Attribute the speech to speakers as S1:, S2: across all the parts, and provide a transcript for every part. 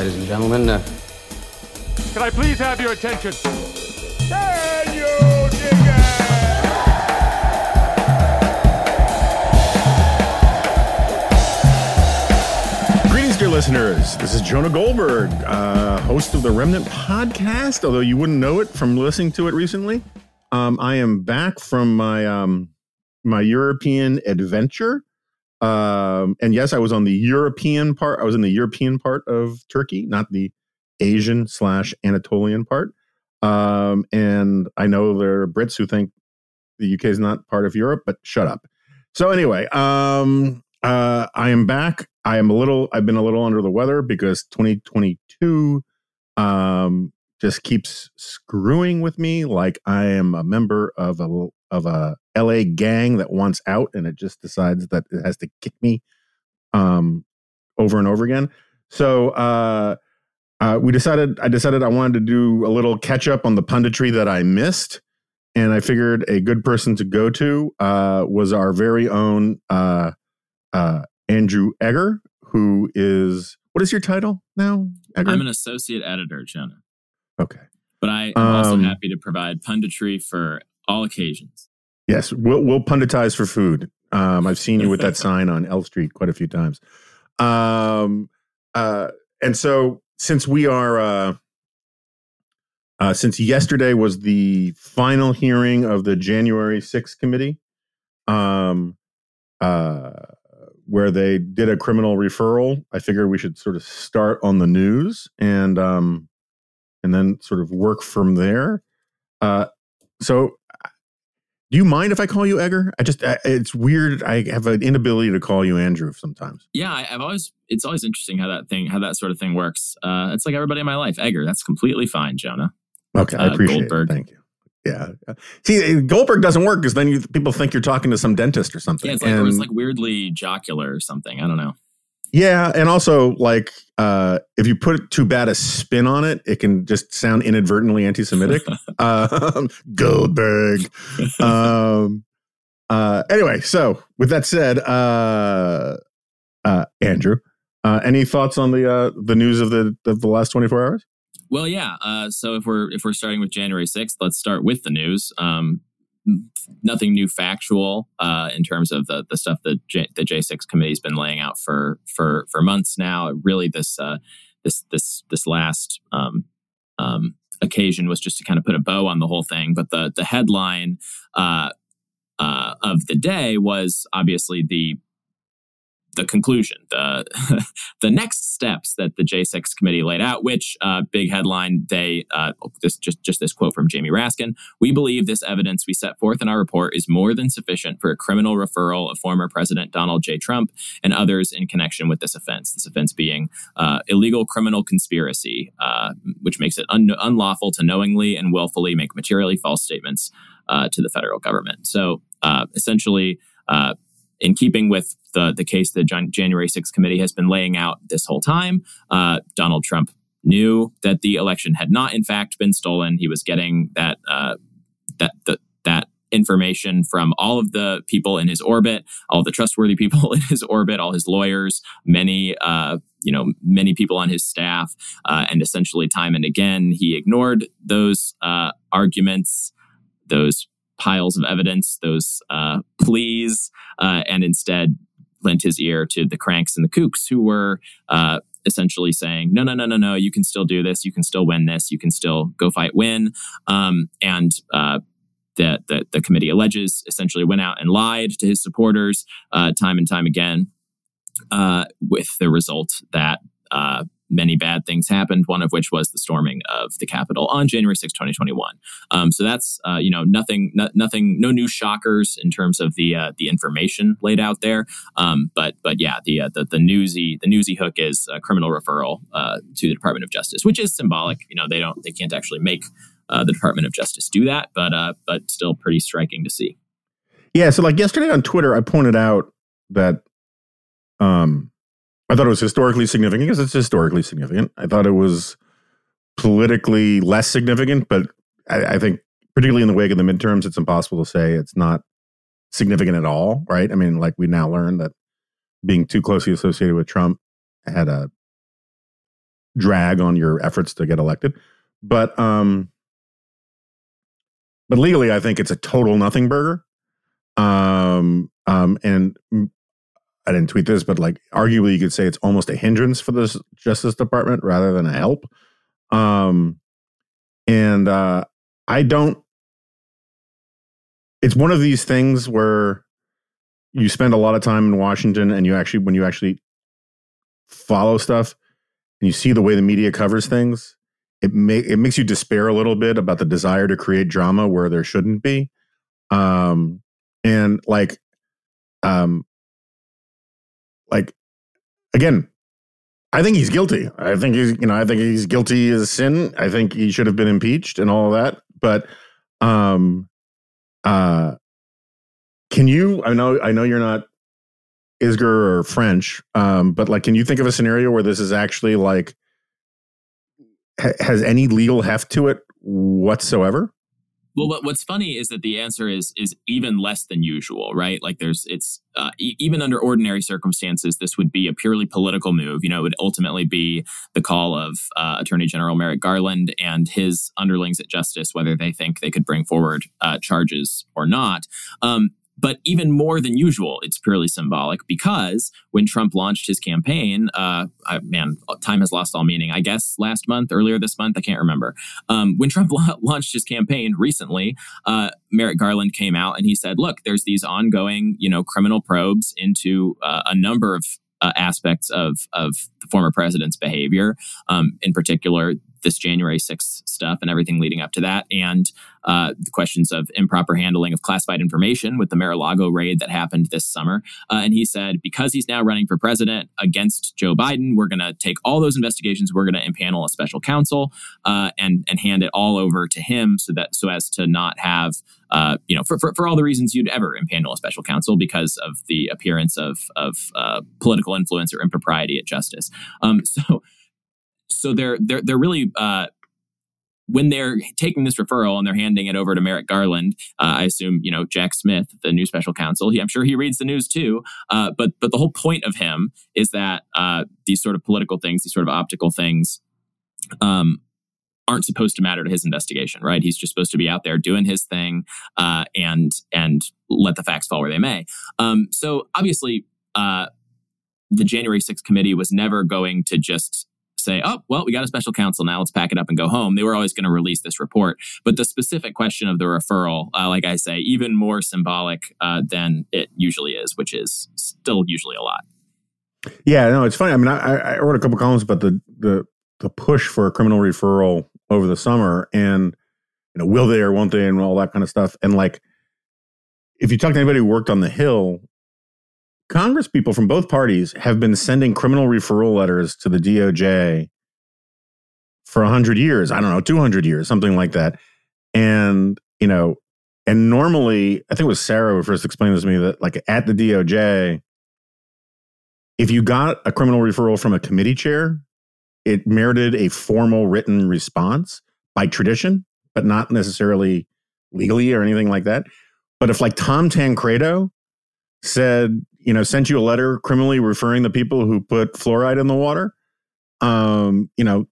S1: Ladies and gentlemen, uh,
S2: Can I please have your attention? Can you dig
S3: Greetings, dear listeners. This is Jonah Goldberg, uh, host of the Remnant podcast. Although you wouldn't know it from listening to it recently, um, I am back from my um, my European adventure. Um, and yes, I was on the European part. I was in the European part of Turkey, not the Asian slash Anatolian part. Um, and I know there are Brits who think the UK is not part of Europe, but shut up. So anyway, um, uh, I am back. I am a little. I've been a little under the weather because 2022 um, just keeps screwing with me. Like I am a member of a of a LA gang that wants out, and it just decides that it has to kick me um, over and over again. So uh, uh, we decided. I decided I wanted to do a little catch up on the punditry that I missed, and I figured a good person to go to uh, was our very own uh, uh, Andrew Egger, who is what is your title now? Egger?
S4: I'm an associate editor, Jonah,
S3: okay.
S4: but I am also
S3: Um,
S4: happy to provide punditry for all occasions.
S3: Yes, we'll we'll punditize for food. Um, I've seen you with that sign on L Street quite a few times. Um, uh, and so since we are uh, uh, since yesterday was the final hearing of the January 6th committee, um, uh, where they did a criminal referral, I figure we should sort of start on the news and um, and then sort of work from there. So do you mind if I call you Egger? I just, I, it's weird. I have an inability to call you Andrew sometimes.
S4: Yeah, I, I've always it's always interesting how that thing how that sort of thing works. Uh, it's like everybody in my life, Egger. That's completely fine, Jonah.
S3: Okay, I
S4: Uh,
S3: appreciate
S4: Goldberg.
S3: it. Thank you. Yeah. See, Goldberg doesn't work because then you, people think you're talking to some dentist or something.
S4: Yeah, it's like or it's like weirdly jocular or something. I don't know.
S3: Yeah, and also like uh, if you put too bad a spin on it, it can just sound inadvertently anti-Semitic. um, Goldberg. um, uh, anyway, so with that said, uh, uh, Andrew, uh, any thoughts on the uh, the news of the of the last twenty four hours?
S4: Well, yeah. Uh, so if we're if we're starting with January sixth, let's start with the news. Um, nothing new factual uh, in terms of the the stuff that J, the J six committee's been laying out for for for months now. Really, this uh, this this this last um, um, occasion was just to kind of put a bow on the whole thing. But the the headline uh, uh, of the day was obviously the the conclusion, the the next steps that the J6 committee laid out, which uh, big headline, they uh, this just just this quote from Jamie Raskin. We believe this evidence we set forth in our report is more than sufficient for a criminal referral of former President Donald J. Trump and others in connection with this offense. This offense being uh, illegal criminal conspiracy, uh, which makes it un- unlawful to knowingly and willfully make materially false statements uh, to the federal government. So uh, essentially. In keeping with the the case the January 6th committee has been laying out this whole time, uh, Donald Trump knew that the election had not, in fact, been stolen. He was getting that uh, that the, that information from all of the people in his orbit, all the trustworthy people in his orbit, all his lawyers, many uh, you know many people on his staff, uh, and essentially time and again he ignored those uh, arguments, those piles of evidence, those uh, pleas, uh, and instead lent his ear to the cranks and the kooks who were uh, essentially saying, no, no, no, no, no, you can still do this. You can still win this. You can still go fight, win. Um, and uh, the, the, the, committee alleges essentially went out and lied to his supporters uh, time and time again, uh, with the result that uh, many bad things happened. One of which was the storming of the Capitol on January 6, 2021. Um, so that's uh, you know nothing, no, nothing, no new shockers in terms of the uh, the information laid out there. Um, but but yeah, the, uh, the the newsy the newsy hook is criminal referral uh, to the Department of Justice, which is symbolic. You know they don't they can't actually make uh, the Department of Justice do that, but uh, but still pretty striking to see.
S3: Yeah. So like yesterday on Twitter, I pointed out that um I thought it was historically significant because it's historically significant. I thought it was politically less significant, but I, I, think, particularly in the wake of the midterms, it's impossible to say it's not significant at all, right? I mean, like we now learn that being too closely associated with Trump had a drag on your efforts to get elected. But um but legally I think it's a total nothing burger. Um um and I didn't tweet this, but like arguably you could say it's almost a hindrance for the Justice Department rather than a help. Um, and uh, I don't. It's one of these things where you spend a lot of time in Washington, and you actually, when you actually follow stuff, and you see the way the media covers things, it may it makes you despair a little bit about the desire to create drama where there shouldn't be. Um, and like, um, like again, I think he's guilty. I think he's, you know, I think he's guilty as sin. I think he should have been impeached and all that. But, um, uh, can you? I know, I know you're not Isgur or French, um, but like, can you think of a scenario where this is actually like ha- has any legal heft to it whatsoever?
S4: Well, what, what's funny is that the answer is is even less than usual, right? Like there's it's uh, e- even under ordinary circumstances, this would be a purely political move. You know, it would ultimately be the call of uh, Attorney General Merrick Garland and his underlings at Justice whether they think they could bring forward uh, charges or not. Um, but even more than usual, it's purely symbolic because when Trump launched his campaign, uh, I, man, time has lost all meaning. I guess last month, earlier this month, I can't remember. Um, when Trump la- launched his campaign recently, uh, Merrick Garland came out and he said, "Look, there's these ongoing, you know, criminal probes into uh, a number of uh, aspects of of the former president's behavior, um, in particular this January 6th stuff and everything leading up to that, and uh, the questions of improper handling of classified information with the Mar-a-Lago raid that happened this summer. Uh, and he said, because he's now running for president against Joe Biden, we're going to take all those investigations, we're going to impanel a special counsel uh, and and hand it all over to him, so that so as to not have uh, you know, for, for, for, all the reasons you'd ever impanel a special counsel because of the appearance of, of uh, political influence or impropriety at justice. Um, so, so they're, they're, they're really, uh, when they're taking this referral and they're handing it over to Merrick Garland, uh, I assume you know Jack Smith, the new special counsel. He, I'm sure he reads the news too. Uh, but but the whole point of him is that uh, these sort of political things, these sort of optical things, um, aren't supposed to matter to his investigation, right? He's just supposed to be out there doing his thing uh, and and let the facts fall where they may. Um, so obviously, uh, the January 6th committee was never going to just say, oh, well, we got a special counsel now. Let's pack it up and go home. They were always going to release this report. But the specific question of the referral, uh, like I say, even more symbolic uh, than it usually is, which is still usually a lot.
S3: Yeah, no, it's funny. I mean, I, I wrote a couple columns about the the the push for a criminal referral over the summer and you know will they or won't they and all that kind of stuff and like if you talk to anybody who worked on the hill congress people from both parties have been sending criminal referral letters to the doj for 100 years i don't know 200 years something like that and you know and normally i think it was sarah who first explained this to me that like at the doj if you got a criminal referral from a committee chair it merited a formal written response by tradition, but not necessarily legally or anything like that. But if like Tom Tancredo said, you know, sent you a letter criminally referring the people who put fluoride in the water, um, you know,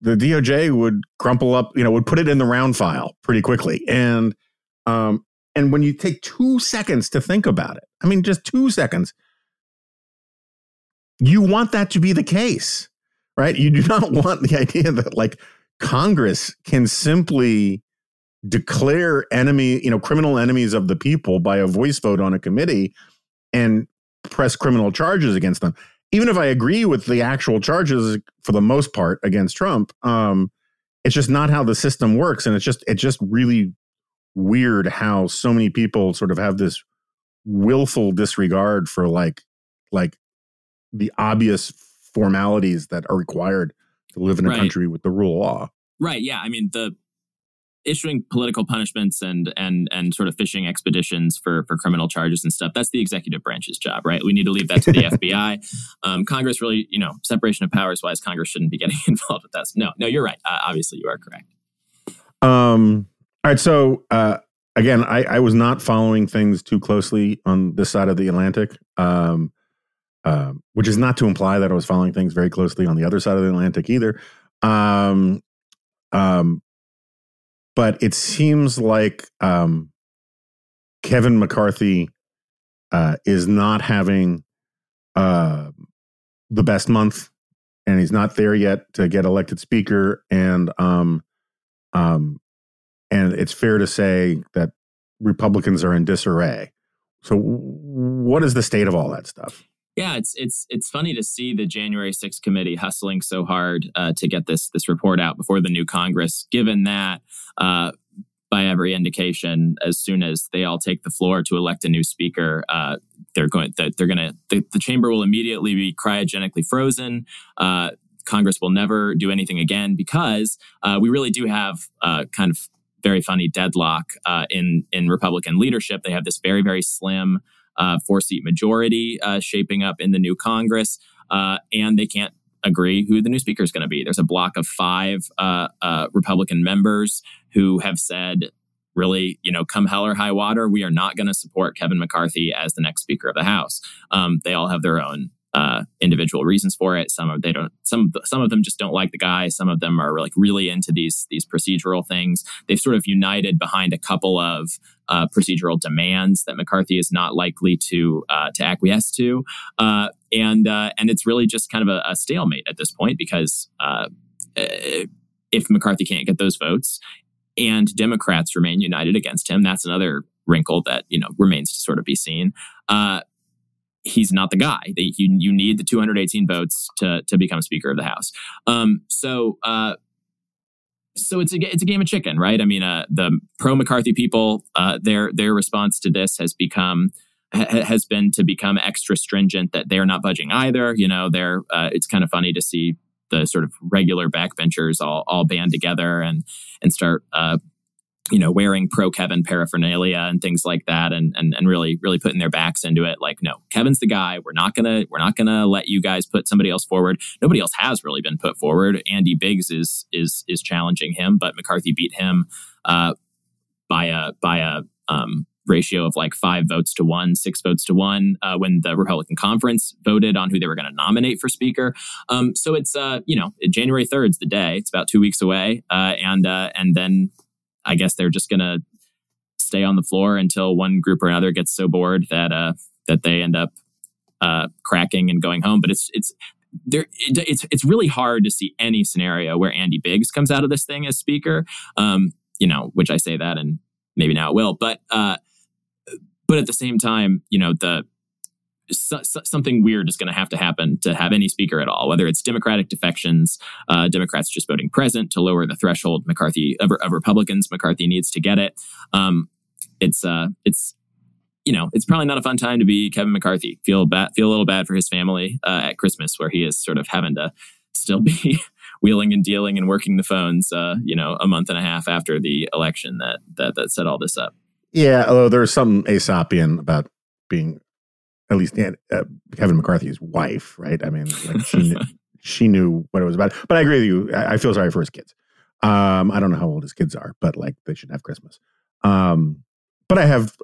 S3: the DOJ would crumple up, you know, would put it in the round file pretty quickly. And um, and when you take two seconds to think about it, I mean, just two seconds, you want that to be the case, right? You do not want the idea that like Congress can simply declare enemy, you know, criminal enemies of the people by a voice vote on a committee and press criminal charges against them. Even if I agree with the actual charges for the most part against Trump, um, it's just not how the system works, and it's just it's just really weird how so many people sort of have this willful disregard for like like the obvious formalities that are required to live in a
S4: Right.
S3: country with the rule of law.
S4: Right. Yeah. I mean, the issuing political punishments and and and sort of fishing expeditions for for criminal charges and stuff that's the executive branch's job right we need to leave that to the fbi um, congress really you know separation of powers wise congress shouldn't be getting involved with that no no you're right uh, obviously you are correct
S3: Um, all right. So uh, again, I, I was not following things too closely on this side of the Atlantic, um, um, which is not to imply that I was following things very closely on the other side of the Atlantic either. Um, um, but it seems like um, Kevin McCarthy uh, is not having uh, the best month, and he's not there yet to get elected speaker. And um, um, and it's fair to say that Republicans are in disarray. So, what is the state of all that stuff?
S4: Yeah, it's it's it's funny to see the January 6th committee hustling so hard uh, to get this this report out before the new Congress. Given that, uh, by every indication, as soon as they all take the floor to elect a new speaker, uh, they're going they're, they're going to the, the chamber will immediately be cryogenically frozen. Uh, Congress will never do anything again because uh, we really do have uh, kind of very funny deadlock in in Republican leadership. They have this very very slim uh, four seat majority uh, shaping up in the new Congress, uh, and they can't agree who the new speaker is going to be. There's a block of five uh, uh, Republican members who have said, really, you know, come hell or high water, we are not going to support Kevin McCarthy as the next Speaker of the House. Um, they all have their own uh, individual reasons for it. Some of they don't. Some some of them just don't like the guy. Some of them are like really into these these procedural things. They've sort of united behind a couple of uh, procedural demands that McCarthy is not likely to uh, to acquiesce to, uh, and uh, and it's really just kind of a, a stalemate at this point because uh, if McCarthy can't get those votes and Democrats remain united against him, that's another wrinkle that you know remains to sort of be seen. Uh, he's not the guy. They, you, you need the 218 votes to to become Speaker of the House. Um, so uh, so it's a it's a game of chicken, right? I mean, uh, the pro McCarthy people, uh, their their response to this has become ha- has been to become extra stringent that they're not budging either. You know, they're uh, it's kind of funny to see the sort of regular backbenchers all all band together and and start uh, you know wearing pro Kevin paraphernalia and things like that and and and really really putting their backs into it like no Kevin's the guy we're not gonna we're not gonna let you guys put somebody else forward nobody else has really been put forward Andy Biggs is is is challenging him but McCarthy beat him uh, by a by a um, ratio of like five votes to one, six votes to one uh, when the Republican conference voted on who they were going to nominate for speaker. Um, so it's uh, you know January third is the day. It's about two weeks away, uh, and uh, and then I guess they're just going to stay on the floor until one group or another gets so bored that uh, that they end up uh, cracking and going home. But it's it's there it, it's it's really hard to see any scenario where Andy Biggs comes out of this thing as speaker. Um, you know, which I say that and maybe now it will, but uh, but at the same time, you know, the so, so- something weird is going to have to happen to have any speaker at all, whether it's Democratic defections, uh, Democrats just voting present to lower the threshold McCarthy of, of Republicans McCarthy needs to get it. Um, it's uh, it's you know, it's probably not a fun time to be Kevin McCarthy. Feel bad, feel a little bad for his family uh, at Christmas, where he is sort of having to still be wheeling and dealing and working the phones. Uh, you know, a month and a half after the election that that that set all this up.
S3: Yeah, although there's some Aesopian about being at least uh, Kevin McCarthy's wife, right? I mean, like she knew, she knew what it was about. But I agree with you. I, I feel sorry for his kids. Um, I don't know how old his kids are, but like they should have Christmas. Um, but I have,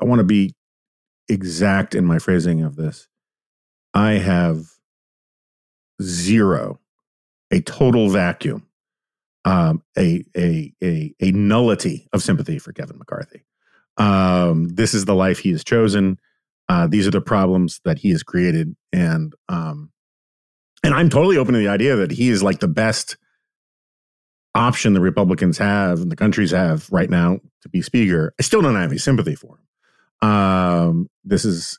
S3: I want to be exact in my phrasing of this. I have zero, a total vacuum, um, a, a, a, a nullity of sympathy for Kevin McCarthy. Um, this is the life he has chosen. Uh, these are the problems that he has created. And, um, and I'm totally open to the idea that he is like the best option the Republicans have and the countries have right now to be speaker. I still don't have any sympathy for him. Um, this is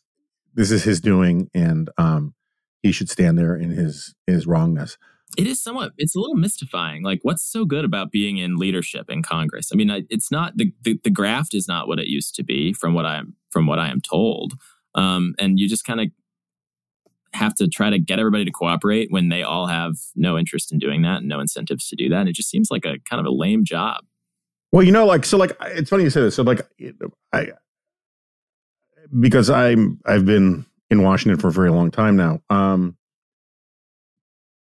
S3: this is his doing, and um, he should stand there in his his wrongness.
S4: It is somewhat. It's a little mystifying. Like, what's so good about being in leadership in Congress? I mean, it's not the, the the graft is not what it used to be, from what I'm from what I am told. Um, and you just kind of have to try to get everybody to cooperate when they all have no interest in doing that and no incentives to do that. And it just seems like a kind of a lame job.
S3: Well, you know, like so, like it's funny you say this. So, like, I because I'm I've been in Washington for a very long time now. Um,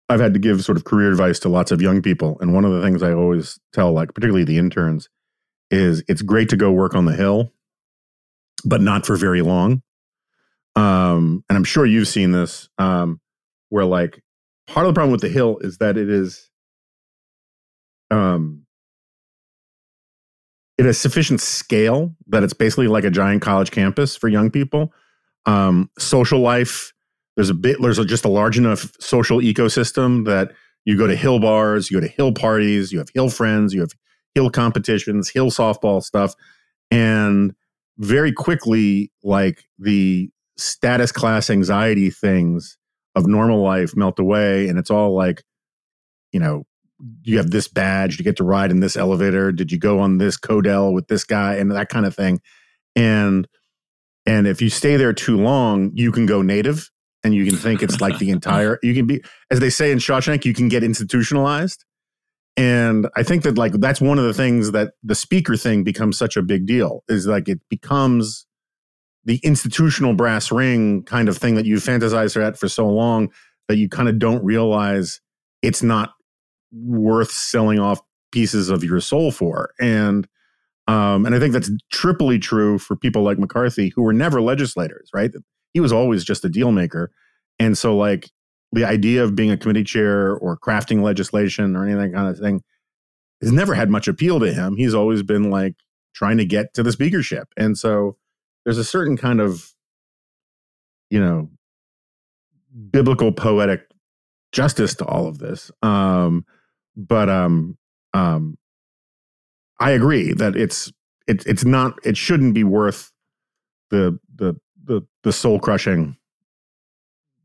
S3: I've had to give sort of career advice to lots of young people, and one of the things I always tell, like particularly the interns, is it's great to go work on the hill, but not for very long. Um, and I'm sure you've seen this, um, where like part of the problem with the hill is that it is, um, it has sufficient scale that it's basically like a giant college campus for young people. Um, social life, there's a bit, there's just a large enough social ecosystem that you go to hill bars, you go to hill parties, you have hill friends, you have hill competitions, hill softball stuff. And very quickly, like the status class anxiety things of normal life melt away. And it's all like, you know, you have this badge to get to ride in this elevator did you go on this codel with this guy and that kind of thing and and if you stay there too long you can go native and you can think it's like the entire you can be as they say in Shawshank you can get institutionalized and i think that like that's one of the things that the speaker thing becomes such a big deal is like it becomes the institutional brass ring kind of thing that you fantasize at for so long that you kind of don't realize it's not worth selling off pieces of your soul for. And um, and I think that's triply true for people like McCarthy, who were never legislators, right? He was always just a deal maker. And so, like, the idea of being a committee chair or crafting legislation or anything kind of thing has never had much appeal to him. He's always been like trying to get to the speakership. And so there's a certain kind of, you know, biblical poetic justice to all of this. Um, but um um I agree that it's it's it's not it shouldn't be worth the the the the soul crushing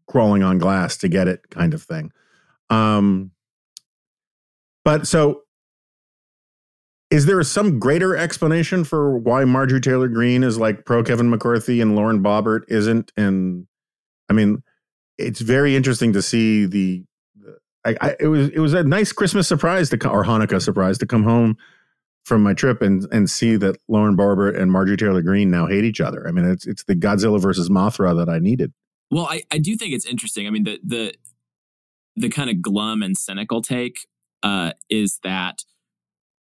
S3: crawling on glass to get it kind of thing. Um but so is there some greater explanation for why Marjorie Taylor Greene is like pro Kevin McCarthy and Lauren Boebert isn't? And I mean, it's very interesting to see the I, I, it was it was a nice Christmas surprise to or Hanukkah surprise to come home from my trip and and see that Lauren Boebert and Marjorie Taylor Greene now hate each other. I mean, it's it's the Godzilla versus Mothra that I needed.
S4: Well, I, I do think it's interesting. I mean, the the the kind of glum and cynical take uh, is that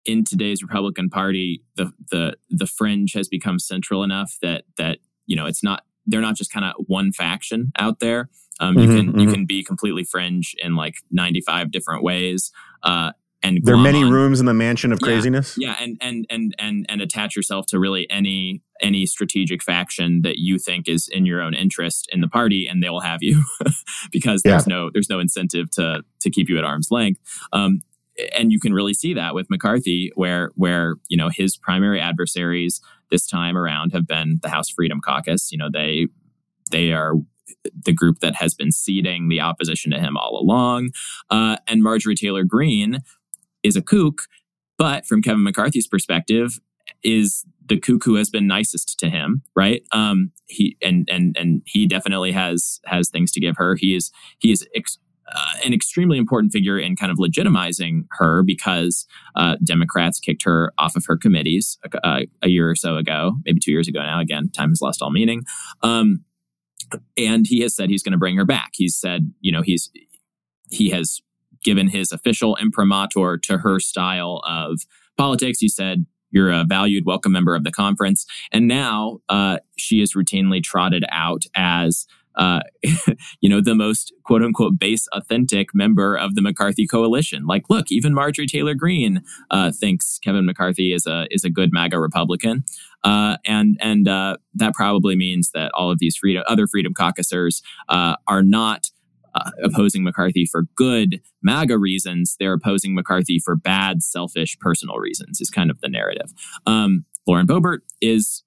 S4: in today's Republican Party, the the the fringe has become central enough that that you know it's not they're not just kind of one faction out there. Um, mm-hmm, you can mm-hmm. you can be completely fringe in like 95 different ways. Uh, and
S3: there are many on, rooms in the mansion of craziness.
S4: Yeah, and and and and and attach yourself to really any any strategic faction that you think is in your own interest in the party, and they will have you because there's yeah. no there's no incentive to to keep you at arm's length. Um, and you can really see that with McCarthy, where where you know his primary adversaries this time around have been the House Freedom Caucus. You know they they are the group that has been seeding the opposition to him all along. Uh, and Marjorie Taylor Greene is a kook, but from Kevin McCarthy's perspective, is the kook who has been nicest to him, right? Um, he and and and he definitely has has things to give her. He is he is ex- uh, an extremely important figure in kind of legitimizing her because uh, Democrats kicked her off of her committees a, uh, a, year or so ago, maybe two years ago now. Again, time has lost all meaning. Um, and he has said he's going to bring her back. He's said, you know, he's he has given his official imprimatur to her style of politics. He said, you're a valued, welcome member of the conference. And now uh, she is routinely trotted out as uh, you know, the most quote unquote base authentic member of the McCarthy coalition. Like, look, even Marjorie Taylor Greene uh, thinks Kevin McCarthy is a is a good MAGA Republican, uh, and and uh, that probably means that all of these freedom other freedom caucusers uh, are not. Uh, opposing McCarthy for good MAGA reasons, they're opposing McCarthy for bad, selfish, personal reasons. Is kind of the narrative. Um, Lauren Boebert is,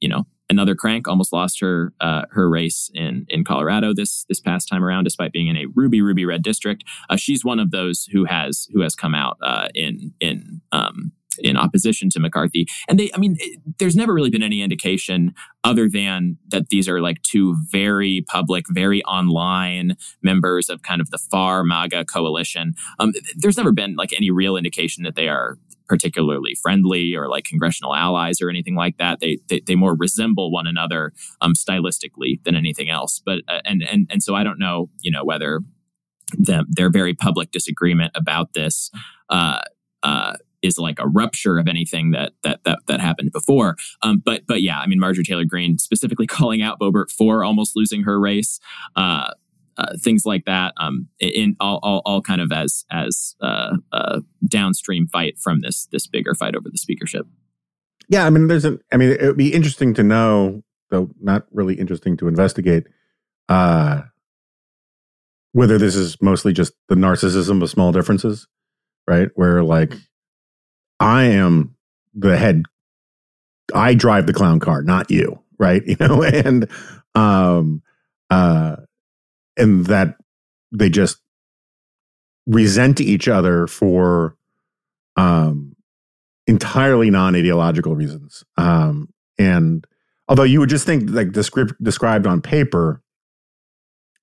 S4: you know, another crank almost lost her uh, her race in in Colorado this this past time around, despite being in a ruby ruby red district. Uh, she's one of those who has who has come out uh, in in um, in opposition to McCarthy. And they, I mean, it, there's never really been any indication other than that these are like two very public, very online members of kind of the far MAGA coalition. Um, there's never been like any real indication that they are particularly friendly or like congressional allies or anything like that. They they, they more resemble one another um, stylistically than anything else. But uh, and and and so I don't know, you know, whether the, their very public disagreement about this. Uh, uh, is like a rupture of anything that that that, that happened before. Um, but but yeah, I mean Marjorie Taylor Greene specifically calling out Boebert for almost losing her race. Uh, uh, things like that, um, in all, all, all, kind of as as uh, a downstream fight from this this bigger fight over the speakership.
S3: Yeah, I mean, there's an. I mean, it would be interesting to know, though not really interesting to investigate, uh, whether this is mostly just the narcissism of small differences, right? Where like, I am the head, I drive the clown car, not you, right? You know, and um, uh, and that they just resent each other for um, entirely non-ideological reasons. Um, and although you would just think like descript, described on paper,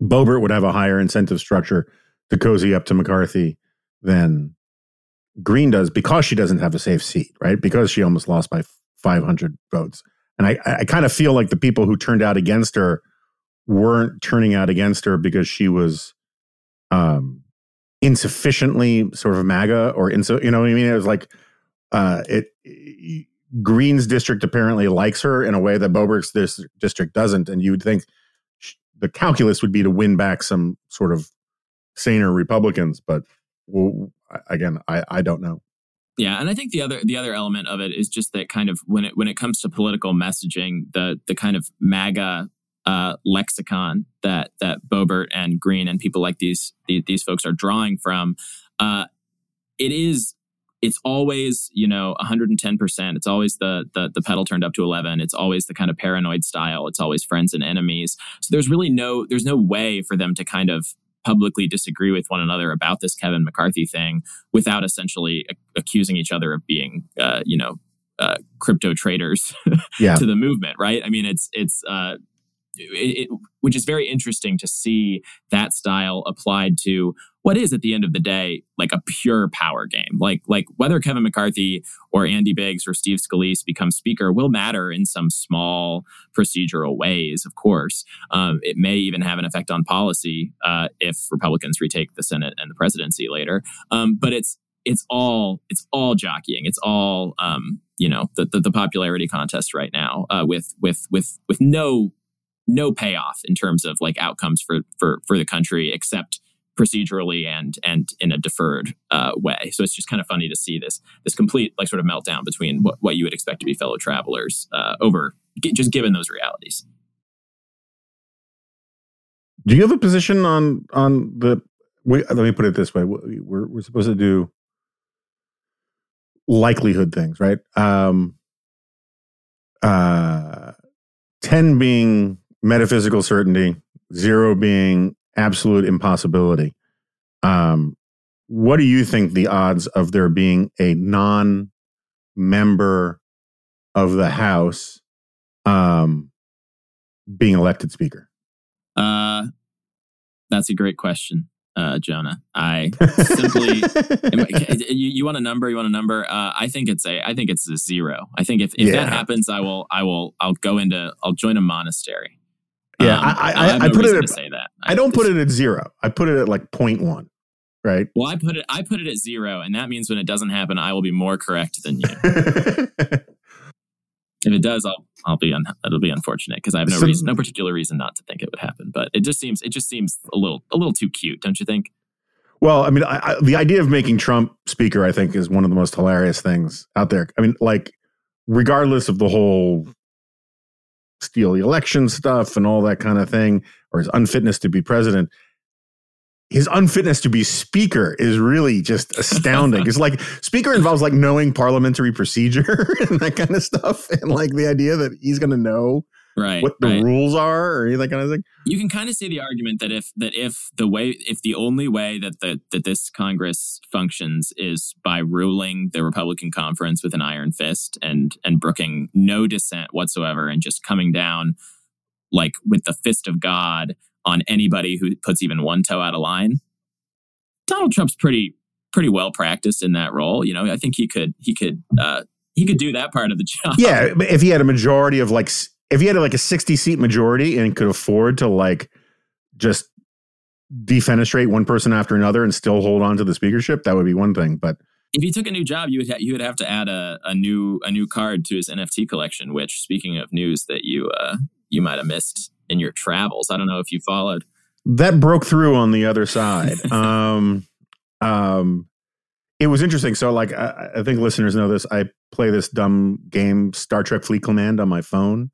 S3: Boebert would have a higher incentive structure to cozy up to McCarthy than Greene does because she doesn't have a safe seat, right? Because she almost lost by 500 votes. And I, I kind of feel like the people who turned out against her weren't turning out against her because she was um, insufficiently sort of MAGA or inso, you know what I mean? It was like uh, it, Greene's district apparently likes her in a way that Boebert's this district doesn't, and you would think the calculus would be to win back some sort of saner Republicans, but again, I, I don't know.
S4: Yeah, and I think the other the other element of it is just that kind of when it when it comes to political messaging, the the kind of MAGA uh, lexicon that that Boebert and Greene and people like these these, these folks are drawing from. Uh, it is it's always you know 110% it's always the, the the pedal turned up to 11 it's always the kind of paranoid style it's always friends and enemies so there's really no there's no way for them to kind of publicly disagree with one another about this kevin mccarthy thing without essentially accusing each other of being uh, you know uh, crypto traitors yeah. to the movement right i mean it's it's uh, it, it, which is very interesting to see that style applied to what is at the end of the day like a pure power game. Like like whether kevin mccarthy or andy biggs or steve scalise become speaker will matter in some small procedural ways of course. Um, it may even have an effect on policy uh, if republicans retake the senate and the presidency later. Um, but it's it's all it's all jockeying. It's all um, you know the, the, the popularity contest right now uh, with with with with no no payoff in terms of like outcomes for for for the country except procedurally and and in a deferred uh, way. So it's just kind of funny to see this this complete like sort of meltdown between what, what you would expect to be fellow travelers uh, over just given those realities.
S3: Do you have a position on on the? We, let me put it this way: we're we're supposed to do likelihood things, right? Um, uh, ten being metaphysical certainty, zero being absolute impossibility. Um, what do you think the odds of there being a non member of the House um, being elected speaker?
S4: Uh, that's a great question, uh, Jonah. I simply, you, you, want a number? You want a number? Uh, I think it's a, I think it's a zero. I think if, if yeah. that happens, I will, I will, I'll go into, I'll join a monastery.
S3: Yeah, um, I, I, I, I put it at say that. I, don't put it at zero. I put it at like 0.1. right?
S4: Well, I put it I put it at zero, and that means when it doesn't happen, I will be more correct than you. if it does, I'll I'll be un, it'll be unfortunate because I have no
S3: So-
S4: reason, no particular reason not to think it would happen. But it just seems it just seems a little a little too cute, don't you think?
S3: well, I mean, I, I, the idea of making Trump speaker, I think, is one of the most hilarious things out there. I mean, like, regardless of the whole steal the election stuff and all that kind of thing, or his unfitness to be president. His unfitness to be speaker is really just astounding. it's like speaker involves like knowing parliamentary procedure and that kind of stuff, and like the idea that he's going to know
S4: Right.
S3: what the
S4: right.
S3: rules are or any of that kind of thing.
S4: you can kind of see the argument that if that if the way if the only way that the that this Congress functions is by ruling the Republican conference with an iron fist and and brooking no dissent whatsoever and just coming down like with the fist of God on anybody who puts even one toe out of line. Donald Trump's pretty pretty well practiced in that role. You know, I think he could he could uh he could do that part of the job.
S3: Yeah, if he had a majority of like, if he had like a sixty seat majority and could afford to like just defenestrate one person after another and still hold on to the speakership, that would be one thing. But
S4: if he took a new job, you would ha- you would have to add a, a new a new card to his NFT collection. Which, speaking of news that you uh, you might have missed in your travels, I don't know if you followed.
S3: that broke through on the other side. um, um, it was interesting. So, like, I, I think listeners know this. I play this dumb game, Star Trek Fleet Command, on my phone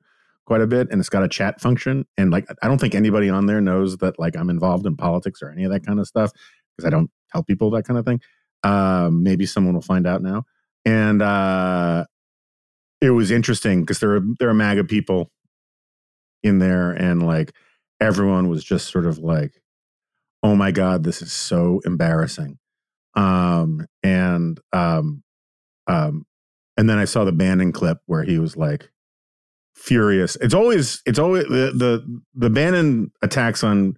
S3: quite a bit, and it's got a chat function. And like, I don't think anybody on there knows that like I'm involved in politics or any of that kind of stuff because I don't tell people that kind of thing. Um, maybe someone will find out now. And uh, it was interesting because there are there are MAGA people in there, and like everyone was just sort of like, "Oh my god, this is so embarrassing." Um, and um, um, and then I saw the Bannon clip where he was like furious. It's always it's always the the the Bannon attacks on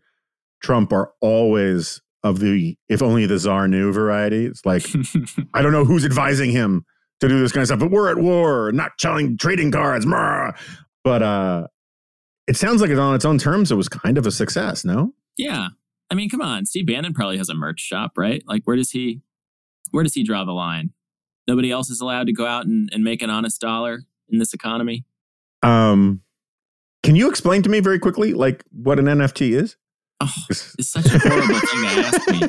S3: Trump are always of the if only the czar knew variety. It's like I don't know who's advising him to do this kind of stuff, but we're at war, not selling trading cards. But uh it sounds like it's on its own terms. It was kind of a success, no?
S4: yeah, I mean, come on, Steve Bannon probably has a merch shop, right? Like, where does he where does he draw the line? Nobody else is allowed to go out and, and make an honest dollar in this economy.
S3: Um, can you explain to me very quickly, like what an NFT is?
S4: Oh, it's such a horrible thing to ask me.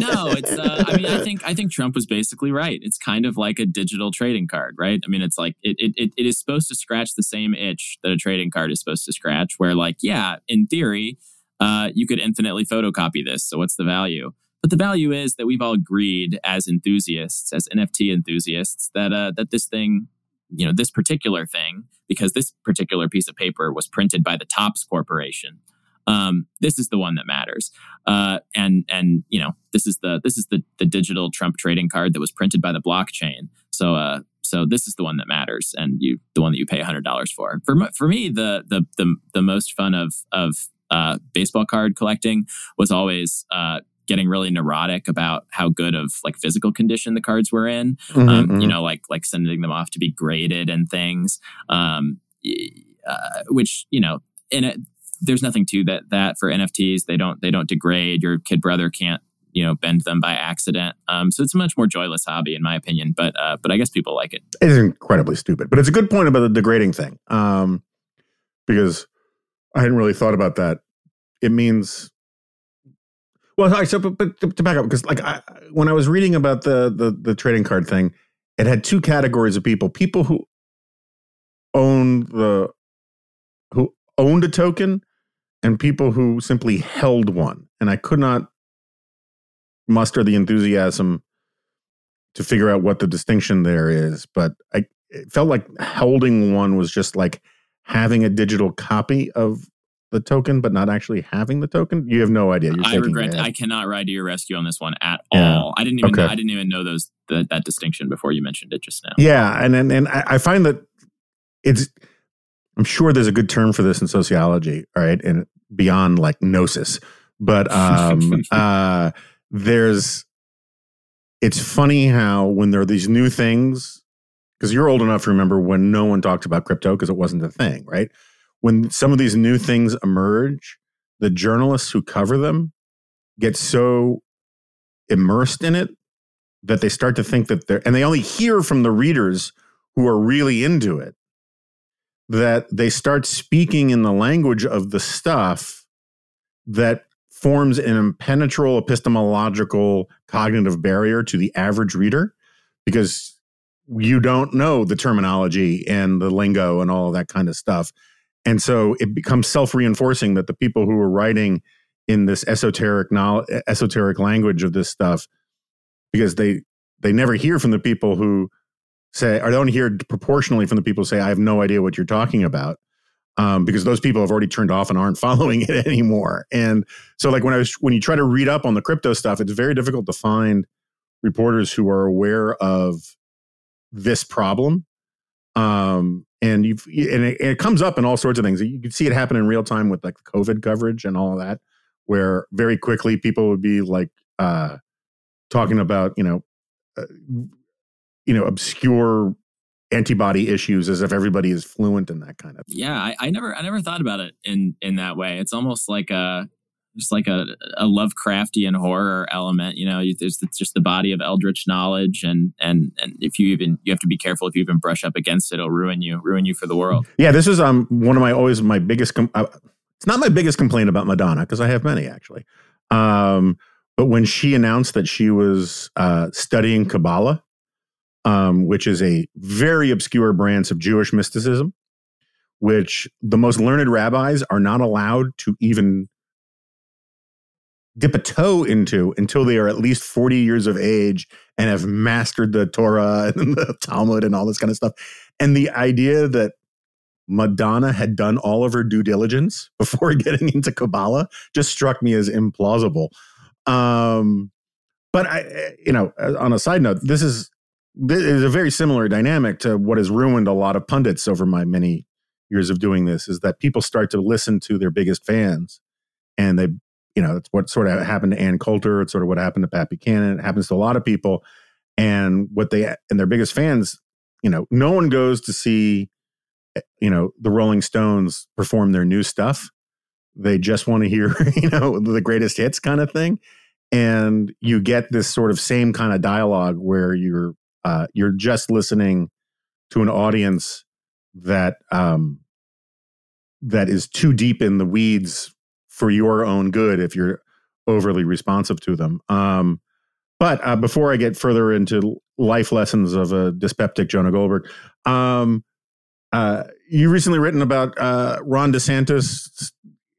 S4: no, it's. Uh, I mean, I think I think Trump was basically right. It's kind of like a digital trading card, right? I mean, it's like it it it, it is supposed to scratch the same itch that a trading card is supposed to scratch. Where, like, yeah, in theory, uh, you could infinitely photocopy this. So, what's the value? But the value is that we've all agreed as enthusiasts, as NFT enthusiasts, that uh, that this thing, you know, this particular thing, because this particular piece of paper was printed by the Topps Corporation um, this is the one that matters. Uh, and and you know this is the this is the the digital Trump trading card that was printed by the blockchain. So uh, so this is the one that matters, and you the one that you pay hundred dollars for. For for me, the the the the most fun of of uh, baseball card collecting was always. Uh, getting really neurotic about how good of like physical condition the cards were in
S3: Mm-hmm,
S4: um, you know, like like sending them off to be graded and things, um, uh, which you know, in it, there's nothing to that. That for NFTs, they don't they don't degrade. Your kid brother can't you know bend them by accident. Um, so it's a much more joyless hobby, in my opinion. But uh, but I guess people like it.
S3: It is incredibly stupid, but it's a good point about the degrading thing. Um, because I hadn't really thought about that. It means, well, right, so but, but to, to back up, because like I, when I was reading about the, the the trading card thing, it had two categories of people: people who owned the who owned a token, and people who simply held one. And I could not muster the enthusiasm to figure out what the distinction there is, but I it felt like holding one was just like having a digital copy of the token, but not actually having the token. You have no idea. You're
S4: I regret. I cannot ride to your rescue on this one at
S3: Yeah.
S4: all. I didn't even.
S3: Okay.
S4: I didn't even know those that, that distinction before you mentioned it just now.
S3: Yeah, and and, and I I find that it's. I'm sure there's a good term for this in sociology, all right, and beyond like gnosis, but um, uh, there's. It's funny how when there are these new things, because you're old enough to remember when no one talked about crypto because it wasn't a thing, right? When some of these new things emerge, the journalists who cover them get so immersed in it that they start to think that they're, and they only hear from the readers who are really into it, that they start speaking in the language of the stuff that forms an impenetrable epistemological cognitive barrier to the average reader because you don't know the terminology and the lingo and all of that kind of stuff. And so it becomes self reinforcing that the people who are writing in this esoteric knowledge, esoteric language of this stuff, because they they never hear from the people who say, or don't hear proportionally from the people who say, "I have no idea what you're talking about," um, because those people have already turned off and aren't following it anymore. And so, like when I was when you try to read up on the crypto stuff, it's very difficult to find reporters who are aware of this problem. Um, and you've and it, it, comes up in all sorts of things. You can see it happen in real time with like COVID coverage and all of that, where very quickly people would be like uh, talking about you know, uh, you know, obscure antibody issues as if everybody is fluent in that kind of.
S4: Thing. Yeah, I, I never I never thought about it in in that way. It's almost like a just like a, a Lovecraftian horror element. You know, there's just the body of eldritch knowledge, and and and if you even you have to be careful if you even brush up against it, it'll ruin you, ruin you for the world.
S3: Yeah, this is um one of my always my biggest. Com- uh, it's not my biggest complaint about Madonna because I have many actually. Um, but when she announced that she was uh, studying Kabbalah, um, which is a very obscure branch of Jewish mysticism, which the most learned rabbis are not allowed to even dip a toe into until they are at least 40 years of age and have mastered the Torah and the Talmud and all this kind of stuff. And the idea that Madonna had done all of her due diligence before getting into Kabbalah just struck me as implausible. Um, but I, you know, on a side note, this is this is a very similar dynamic to what has ruined a lot of pundits over my many years of doing this. Is that people start to listen to their biggest fans, and they you know, it's what sort of happened to Ann Coulter. It's sort of what happened to Pat Buchanan. It happens to a lot of people. And what they, and their biggest fans, you know, no one goes to see, eh, you know, the Rolling Stones perform their new stuff. They just want to hear, you know, the greatest hits kind of thing. And you get this sort of same kind of dialogue where you're, uh, you're just listening to an audience that, um, that is too deep in the weeds for your own good if you're overly responsive to them. Um, but uh, before I get further into life lessons of a dyspeptic Jonah Goldberg, um, uh, you recently written about uh, Ron DeSantis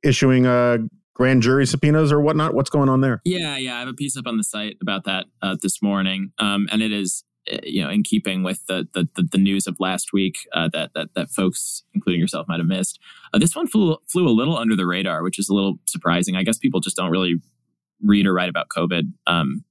S3: issuing a grand jury subpoenas or whatnot. What's going on there?
S4: Yeah, yeah, I have a piece up on the site about that uh, this morning, um, and it is uh, you know, in keeping with the the, the, the news of last week uh, that that that folks, including yourself, might have missed. Uh, this one flew flew a little under the radar, which is a little surprising. I guess people just don't really read or write about COVID um,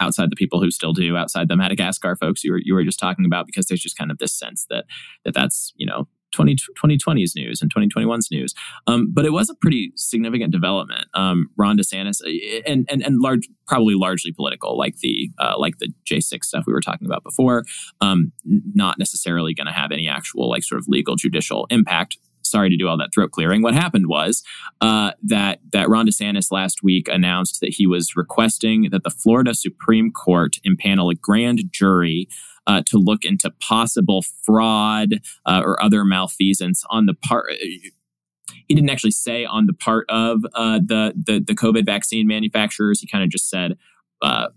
S4: outside the people who still do, outside the Madagascar folks you were you were just talking about, because there's just kind of this sense that that that's you know 20, 2020's news and 2021's news. Um, but it was a pretty significant development. Um, Ron DeSantis uh, and and and large, probably largely political, like the uh, like the J6 stuff we were talking about before. Um, not necessarily going to have any actual like sort of legal judicial impact. Sorry to do all that throat clearing. What happened was uh, that that Ron DeSantis last week announced that he was requesting that the Florida Supreme Court impanel a grand jury uh, to look into possible fraud uh, or other malfeasance on the part. He didn't actually say on the part of uh, the, the, the COVID vaccine manufacturers. He kind of just said uh,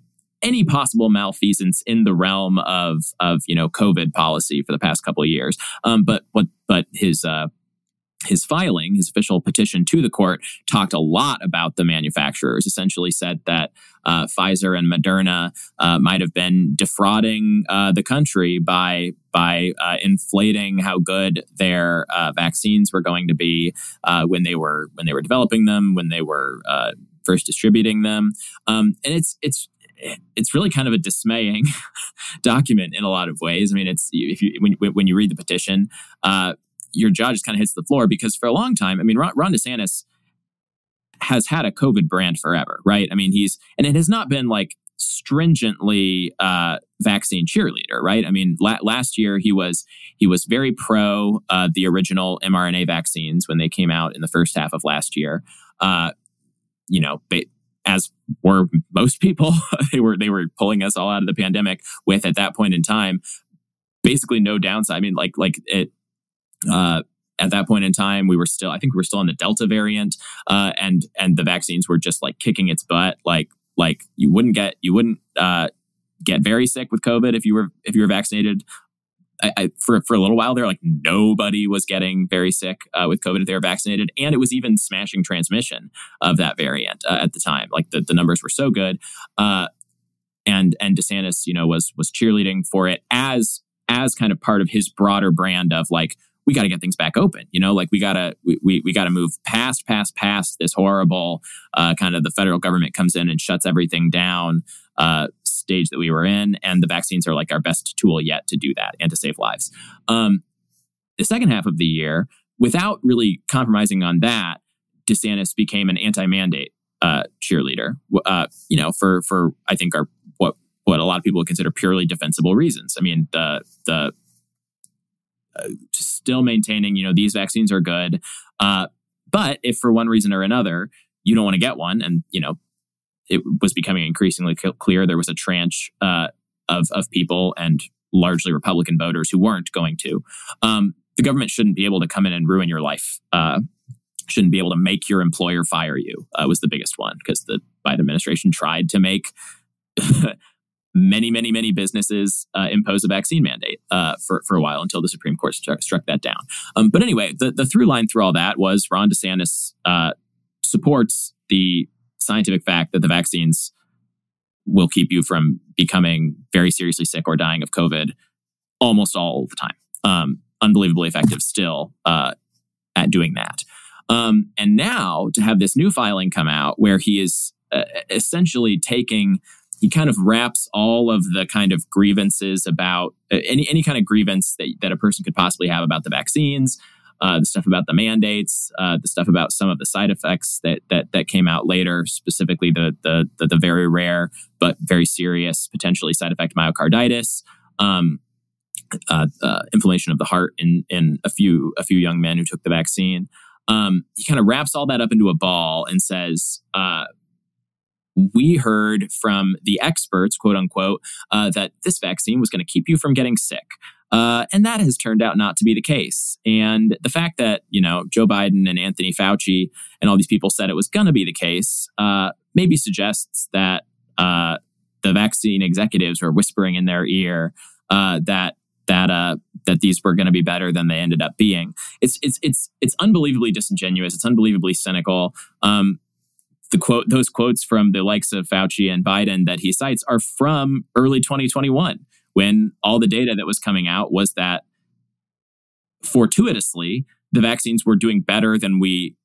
S4: any possible malfeasance in the realm of of you know COVID policy for the past couple of years. Um, but what but his uh, his filing, his official petition to the court, talked a lot about the manufacturers. Essentially, said that uh, Pfizer and Moderna uh, might have been defrauding uh, the country by by uh, inflating how good their uh, vaccines were going to be uh, when they were when they were developing them, when they were first distributing them, um, and it's it's it's really kind of a dismaying document in a lot of ways. I mean, it's if you when, when you read the petition, uh, your jaw just kind of hits the floor because for a long time, I mean, Ron, Ron DeSantis has had a COVID brand forever, right? I mean, he's, and it has not been like stringently uh, vaccine cheerleader, right? I mean, la- last year he was he was very pro uh, the original mRNA vaccines when they came out in the first half of last year. Uh, you know, ba- as were most people. they were they were pulling us all out of the pandemic with at that point in time basically no downside. I mean, like like it. Uh, at that point in time, we were still, I think we were still on the Delta variant, uh, and and the vaccines were just like kicking its butt. Like like you wouldn't get you wouldn't uh, get very sick with COVID if you were if you were vaccinated. I, I, for for a little while there, like nobody was getting very sick uh, with COVID if they were vaccinated, and it was even smashing transmission of that variant uh, at the time. Like the, the numbers were so good, uh, and and DeSantis, you know, was was cheerleading for it as as kind of part of his broader brand of like we got to get things back open. You know, like we gotta we we, we got to move past past past this horrible uh, kind of the federal government comes in and shuts everything down uh, stage that we were in, and the vaccines are like our best tool yet to do that and to save lives. Um, the second half of the year, without really compromising on that, DeSantis became an anti-mandate uh, cheerleader. Uh, you know, for for I think our what what a lot of people consider purely defensible reasons. I mean, the the still maintaining, you know, these vaccines are good. Uh, but if for one reason or another you don't want to get one, and you know, it was becoming increasingly clear there was a tranche uh, of of people and largely Republican voters who weren't going to. Um, the government shouldn't be able to come in and ruin your life. Uh, shouldn't be able to make your employer fire you. Uh, was the biggest one because the Biden administration tried to make many, many, many businesses uh, impose a vaccine mandate uh, for, for a while until the Supreme Court struck, struck that down. Um, but anyway, the, the through line through all that was Ron DeSantis uh, supports the scientific fact that the vaccines will keep you from becoming very seriously sick or dying of COVID almost all the time. Um, unbelievably effective still uh, at doing that. Um, and now to have this new filing come out where he is uh, essentially taking he kind of wraps all of the kind of grievances about uh, any any kind of grievance that, that a person could possibly have about the vaccines, uh, the stuff about the mandates, uh, the stuff about some of the side effects that that that came out later, specifically the the the, the very rare but very serious potentially side effect myocarditis. Um, uh, uh, inflammation of the heart in in a few a few young men who took the vaccine. Um, he kind of wraps all that up into a ball and says, uh, we heard from the experts, quote unquote, uh, that this vaccine was going to keep you from getting sick. Uh, and that has turned out not to be the case. And the fact that, you know, Joe Biden and Anthony Fauci and all these people said it was going to be the case uh, maybe suggests that uh, the vaccine executives were whispering in their ear uh, that that uh, that these were going to be better than they ended up being. It's it's it's it's unbelievably disingenuous. It's unbelievably cynical. Um, the quote those quotes from the likes of Fauci and Biden that he cites are from early 2021 when all the data that was coming out was that fortuitously the vaccines were doing better than we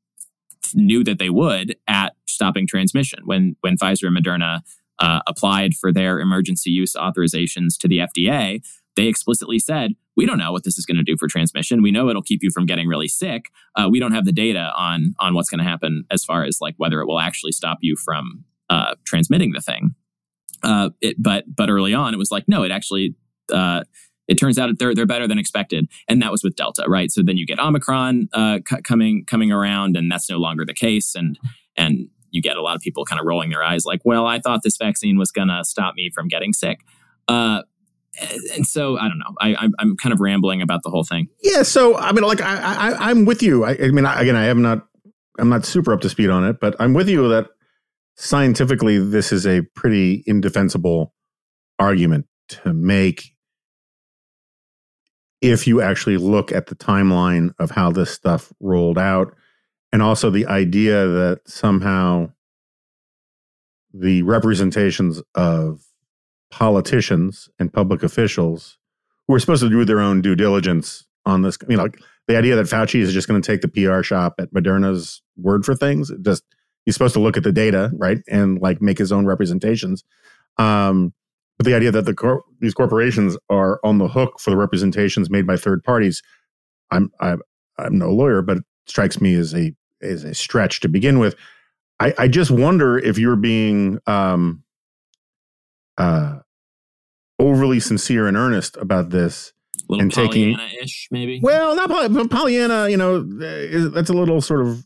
S4: knew that they would at stopping transmission. When when Pfizer and Moderna uh, applied for their emergency use authorizations to the FDA they explicitly said, we don't know what this is going to do for transmission. We know it'll keep you from getting really sick. Uh, we don't have the data on on what's going to happen as far as like whether it will actually stop you from uh, transmitting the thing. Uh, it, but but early on, it was like no, it actually. Uh, it turns out they're they're better than expected, and that was with Delta, right? So then you get Omicron uh, c- coming coming around, and that's no longer the case, and and you get a lot of people kind of rolling their eyes, like, well, I thought this vaccine was going to stop me from getting sick. Uh, and so I don't know. I, I'm kind of rambling about the whole thing.
S3: Yeah. So I mean, like I, I I'm with you. I, I mean, I, again, I am not. I'm not super up to speed on it, but I'm with you that scientifically, this is a pretty indefensible argument to make if you actually look at the timeline of how this stuff rolled out and also the idea that somehow the representations of politicians and public officials who are supposed to do their own due diligence on this. You know, like the idea that Fauci is just going to take the PR shop at Moderna's word for things. just he's supposed to look at the data, right, and like make his own representations. Um, but the idea that the cor- these corporations are on the hook for the representations made by third parties, I'm I'm, I'm no lawyer, but it strikes me as a as a stretch to begin with. I, I just wonder if you're being um, uh, overly sincere and earnest about this
S4: and taking ish maybe
S3: well not Pollyanna you know that's a little sort of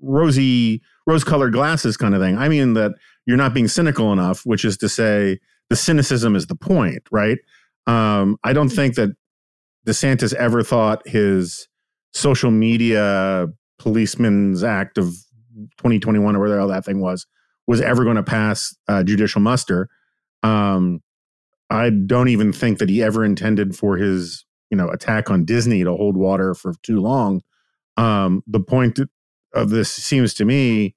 S3: rosy, rose colored glasses kind of thing. I mean that you're not being cynical enough, which is to say the cynicism is the point, right? Um, I don't think that DeSantis ever thought his social media policeman's act of 2021 or whatever that thing was was ever going to pass uh, judicial muster. Um, I don't even think that he ever intended for his you know attack on Disney to hold water for too long. Um, the point of this seems to me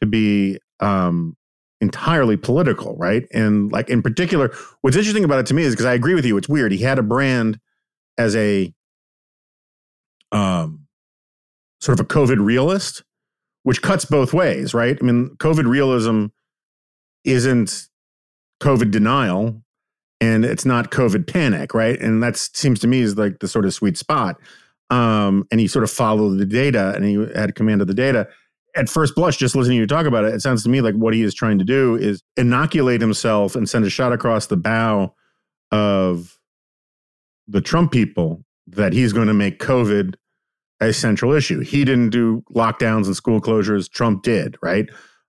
S3: to be um, entirely political, right? And like in particular, what's interesting about it to me is because I agree with you, it's weird. He had a brand as a um, sort of a COVID realist, which cuts both ways, right? I mean, COVID realism isn't COVID denial and it's not COVID panic, right? And that seems to me is like the sort of sweet spot. Um, and he sort of followed the data and he had command of the data. At first blush, just listening to you talk about it, it sounds to me like what he is trying to do is inoculate himself and send a shot across the bow of the Trump people that he's going to make COVID a central issue. He didn't do lockdowns and school closures, Trump did, right?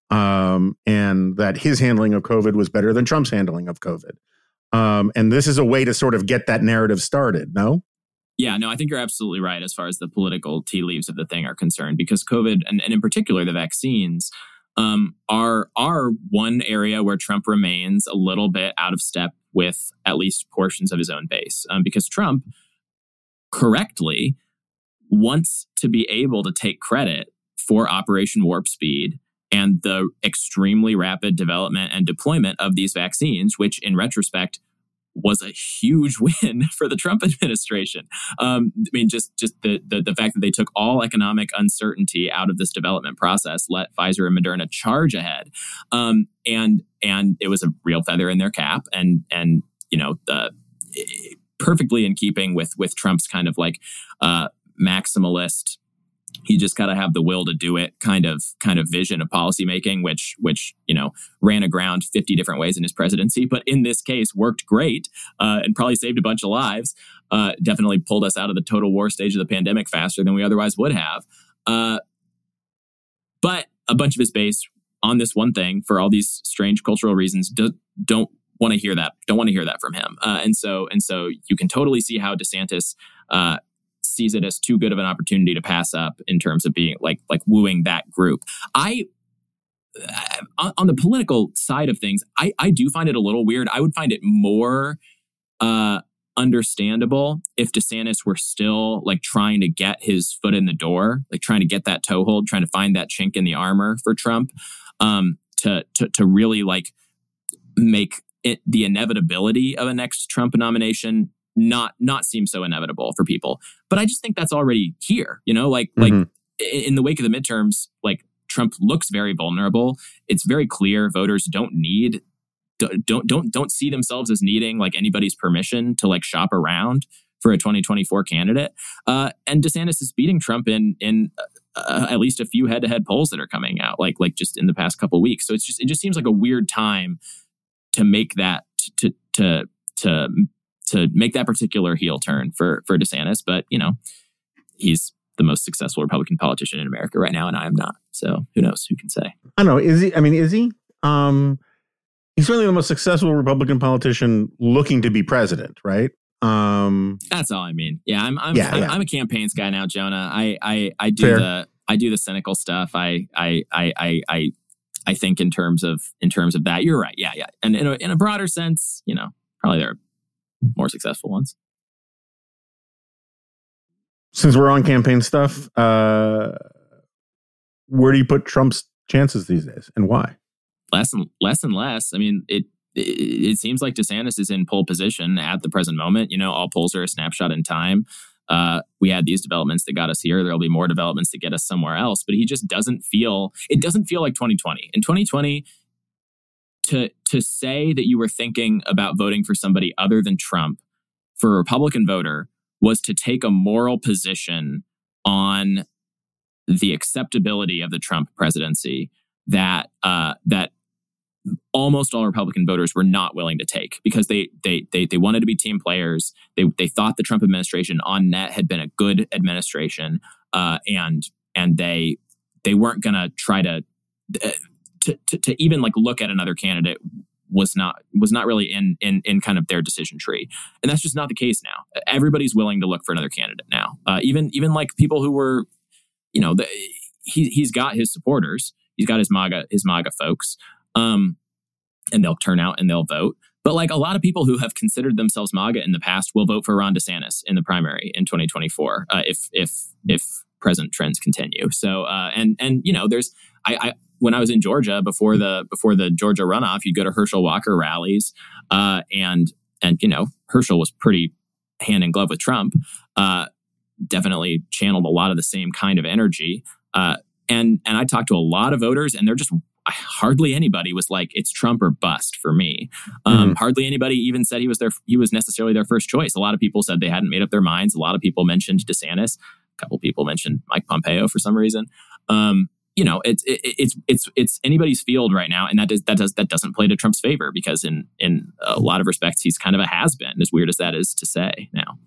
S3: Um, and that his handling of COVID was better than Trump's handling of COVID. Um, and this is a way to sort of get that narrative started, no?
S4: Yeah, no, I think you're absolutely right as far as the political tea leaves of the thing are concerned, because COVID and, and in particular the vaccines um, are are one area where Trump remains a little bit out of step with at least portions of his own base, um, because Trump correctly wants to be able to take credit for Operation Warp Speed and the extremely rapid development and deployment of these vaccines, which in retrospect was a huge win for the Trump administration. Um, I mean, just just the, the, the fact that they took all economic uncertainty out of this development process, let Pfizer and Moderna charge ahead, um, and and it was a real feather in their cap, and and you know the perfectly in keeping with with Trump's kind of like uh, maximalist. He just got to have the will to do it kind of kind of vision of policymaking which which you know ran aground 50 different ways in his presidency but in this case worked great uh, and probably saved a bunch of lives uh, definitely pulled us out of the total war stage of the pandemic faster than we otherwise would have. Uh, but a bunch of his base on this one thing for all these strange cultural reasons do, don't want to hear that don't want to hear that from him. Uh, and so and so you can totally see how desantis uh, sees it as too good of an opportunity to pass up in terms of being like like wooing that group. I uh, on the political side of things, I I do find it a little weird. I would find it more uh understandable if DeSantis were still like trying to get his foot in the door, like trying to get that toehold, trying to find that chink in the armor for Trump, um, to to to really like make it the inevitability of a next Trump nomination not not seem so inevitable for people. But I just think that's already here. You know, like mm-hmm. like in the wake of the midterms, like Trump looks very vulnerable. It's very clear voters don't need don't don't don't see themselves as needing like anybody's permission to like shop around for a 2024 candidate. Uh, and DeSantis is beating Trump in in uh, at least a few head-to-head polls that are coming out, like like just in the past couple weeks. So it's just it just seems like a weird time to make that to to to to make that particular heel turn for for DeSantis, but you know, he's the most successful Republican politician in America right now, and I am not. So who knows? Who can say?
S3: I don't know. Is he? I mean, is he? Um, he's certainly the most successful Republican politician looking to be president, right? Um,
S4: That's all I mean. Yeah, I'm. I'm, yeah, I'm, yeah. I'm a campaigns guy now, Jonah. I I I do Fair. the I do the cynical stuff. I I I I. I I think in terms of in terms of that, you're right. Yeah, yeah. And in a, in a broader sense, you know, probably there are more successful ones.
S3: Since we're on campaign stuff, uh, where do you put Trump's chances these days, and why?
S4: Less and less and less. I mean, it it, it seems like DeSantis is in pole position at the present moment. You know, all polls are a snapshot in time. Uh, we had these developments that got us here. There'll be more developments to get us somewhere else. But he just doesn't feel. It doesn't feel like 2020. In 2020, to to say that you were thinking about voting for somebody other than Trump for a Republican voter was to take a moral position on the acceptability of the Trump presidency that uh, that almost all Republican voters were not willing to take because they they they they wanted to be team players. They they thought the Trump administration on net had been a good administration, uh, and and they they weren't going to try to, to to even like look at another candidate was not was not really in in in kind of their decision tree, and that's just not the case now. Everybody's willing to look for another candidate now. Uh, even even like people who were, you know, the, he he's got his supporters, he's got his MAGA his MAGA folks, um, and they'll turn out and they'll vote. But like a lot of people who have considered themselves MAGA in the past will vote for Ron DeSantis in the primary in 2024 uh, if if if present trends continue. So uh, and and you know there's I, I when I was in Georgia before the before the Georgia runoff, you'd go to Herschel Walker rallies, uh, and and you know Herschel was pretty hand in glove with Trump. Uh, definitely channeled a lot of the same kind of energy. Uh, and and I talked to a lot of voters, and they're just hardly anybody was like it's Trump or bust for me. Um, mm-hmm. Hardly anybody even said he was their he was necessarily their first choice. A lot of people said they hadn't made up their minds. A lot of people mentioned DeSantis. A couple people mentioned Mike Pompeo for some reason. Um, you know, it's it, it's it's it's anybody's field right now, and that does that does that doesn't play to Trump's favor because in in a lot of respects he's kind of a has been. As weird as that is to say now.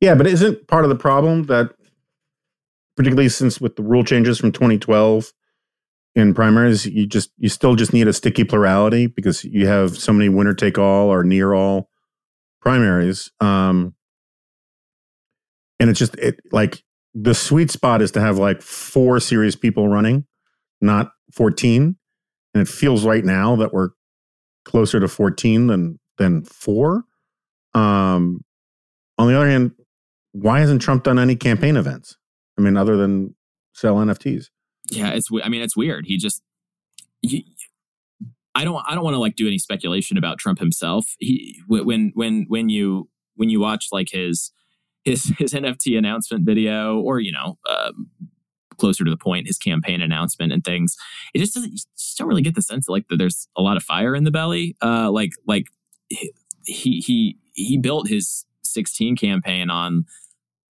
S3: Yeah, but isn't part of the problem that, particularly since with the rule changes from 2012 in primaries, you just you still just need a sticky plurality because you have so many winner take all or near all primaries. Um, and it's just it like the sweet spot is to have like four serious people running, not 14. And it feels right now that we're closer to 14 than than four. Um, on the other hand, why hasn't Trump done any campaign events? I mean, other than sell NFTs.
S4: Yeah, it's. I mean, it's weird. He just. He, I don't. I don't want to like do any speculation about Trump himself. He when when when you when you watch like his his his NFT announcement video, or you know, um, closer to the point, his campaign announcement and things. It just doesn't. You just don't really get the sense like that. There's a lot of fire in the belly. Uh, like like he he he built his 16 campaign on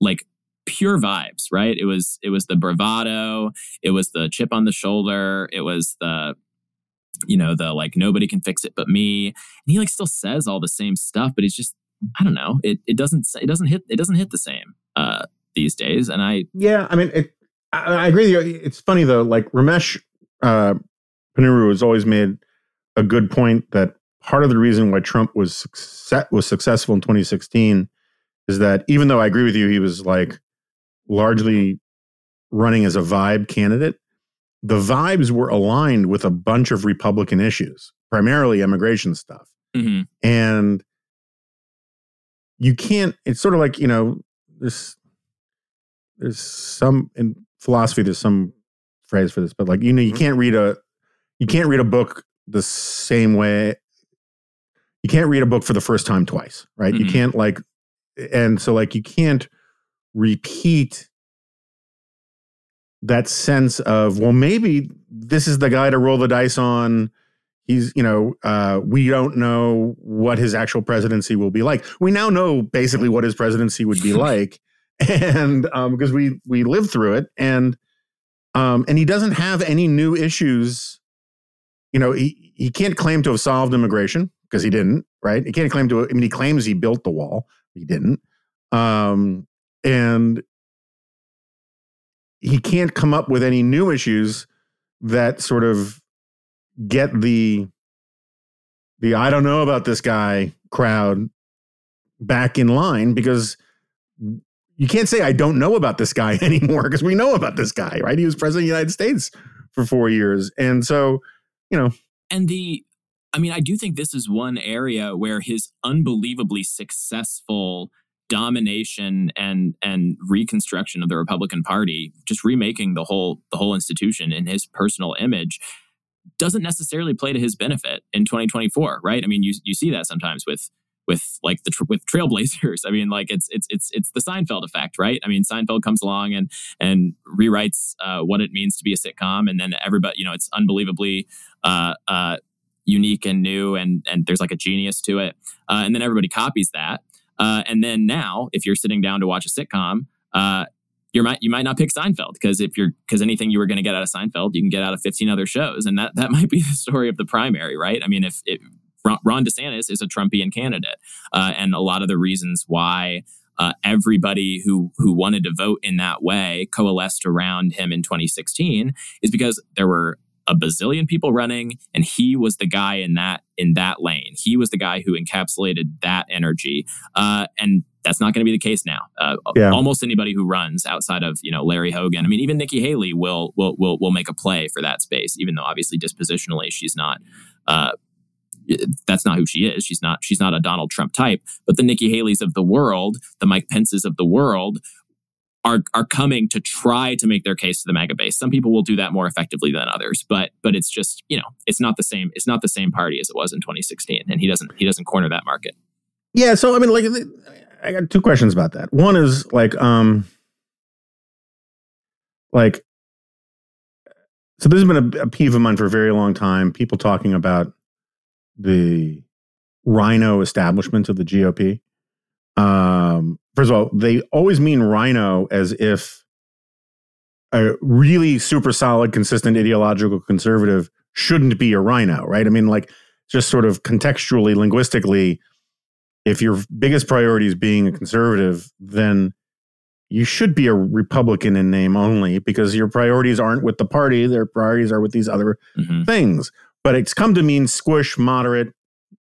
S4: like pure vibes, right? It was it was the bravado, it was the chip on the shoulder, it was the you know the like nobody can fix it but me. And he like still says all the same stuff, but he's just I don't know. It it doesn't it doesn't hit it doesn't hit the same uh, these days. And I
S3: yeah, I mean, it, I, I, agree. With you. It's funny though. Like Ramesh uh, Ponnuru has always made a good point that part of the reason why Trump was success, was successful in 2016 is that even though I agree with you, he was like largely running as a vibe candidate. The vibes were aligned with a bunch of Republican issues, primarily immigration stuff. Mm-hmm. And you can't it's sort of like you know this there's some in philosophy there's some phrase for this but like you know you mm-hmm. can't read a you can't read a book the same way you can't read a book for the first time twice right mm-hmm. you can't like and so like you can't repeat that sense of well maybe this is the guy to roll the dice on he's you know uh, we don't know what his actual presidency will be like. We now know basically what his presidency would be like and um, because we we lived through it and um, and he doesn't have any new issues. You know he, he can't claim to have solved immigration because he didn't right? He can't claim to i mean he claims he built the wall he didn't. Um, and he can't come up with any new issues that sort of get the the I don't know about this guy crowd back in line because you can't say I don't know about this guy anymore because we know about this guy, right? He was president of the United States for 4 years. And so, you know,
S4: and the I mean, I do think this is one area where his unbelievably successful domination and and reconstruction of the Republican Party, just remaking the whole the whole institution in his personal image, doesn't necessarily play to his benefit in 2024, right? I mean, you you see that sometimes with with like the with Trailblazers. I mean, like it's it's it's it's the Seinfeld effect, right? I mean, Seinfeld comes along and and rewrites uh, what it means to be a sitcom, and then everybody, you know, it's unbelievably uh, uh, unique and new, and and there's like a genius to it, uh, and then everybody copies that. Uh, and then now, if you're sitting down to watch a sitcom, uh, you might you might not pick Seinfeld because if you're because anything you were going to get out of Seinfeld, you can get out of 15 other shows, and that that might be the story of the primary, right? I mean, if, if Ron DeSantis is a Trumpian candidate, uh, and a lot of the reasons why uh, everybody who who wanted to vote in that way coalesced around him in 2016 is because there were a bazillion people running and he was the guy in that in that lane he was the guy who encapsulated that energy uh, and that's not going to be the case now uh, yeah. almost anybody who runs outside of you know larry hogan i mean even nikki haley will will will, will make a play for that space even though obviously dispositionally she's not uh, that's not who she is. She's not she's not a Donald Trump type. But the Nikki Haley's of the world, the Mike Pences of the world, are are coming to try to make their case to the MAGA base. Some people will do that more effectively than others, but but it's just you know it's not the same. It's not the same party as it was in 2016, and he doesn't he doesn't corner that market.
S3: Yeah, so I mean, like, I got two questions about that. One is like, um, like, so this has been a, a peeve of mine for a very long time. People talking about the RINO establishment of the GOP. Um, first of all, they always mean RINO as if a really super solid, consistent ideological conservative shouldn't be a RINO, right? I mean, like just sort of contextually, linguistically, if your biggest priority is being a conservative, then you should be a Republican in name only because your priorities aren't with the party; their priorities are with these other mm-hmm. things. But it's come to mean squish, moderate,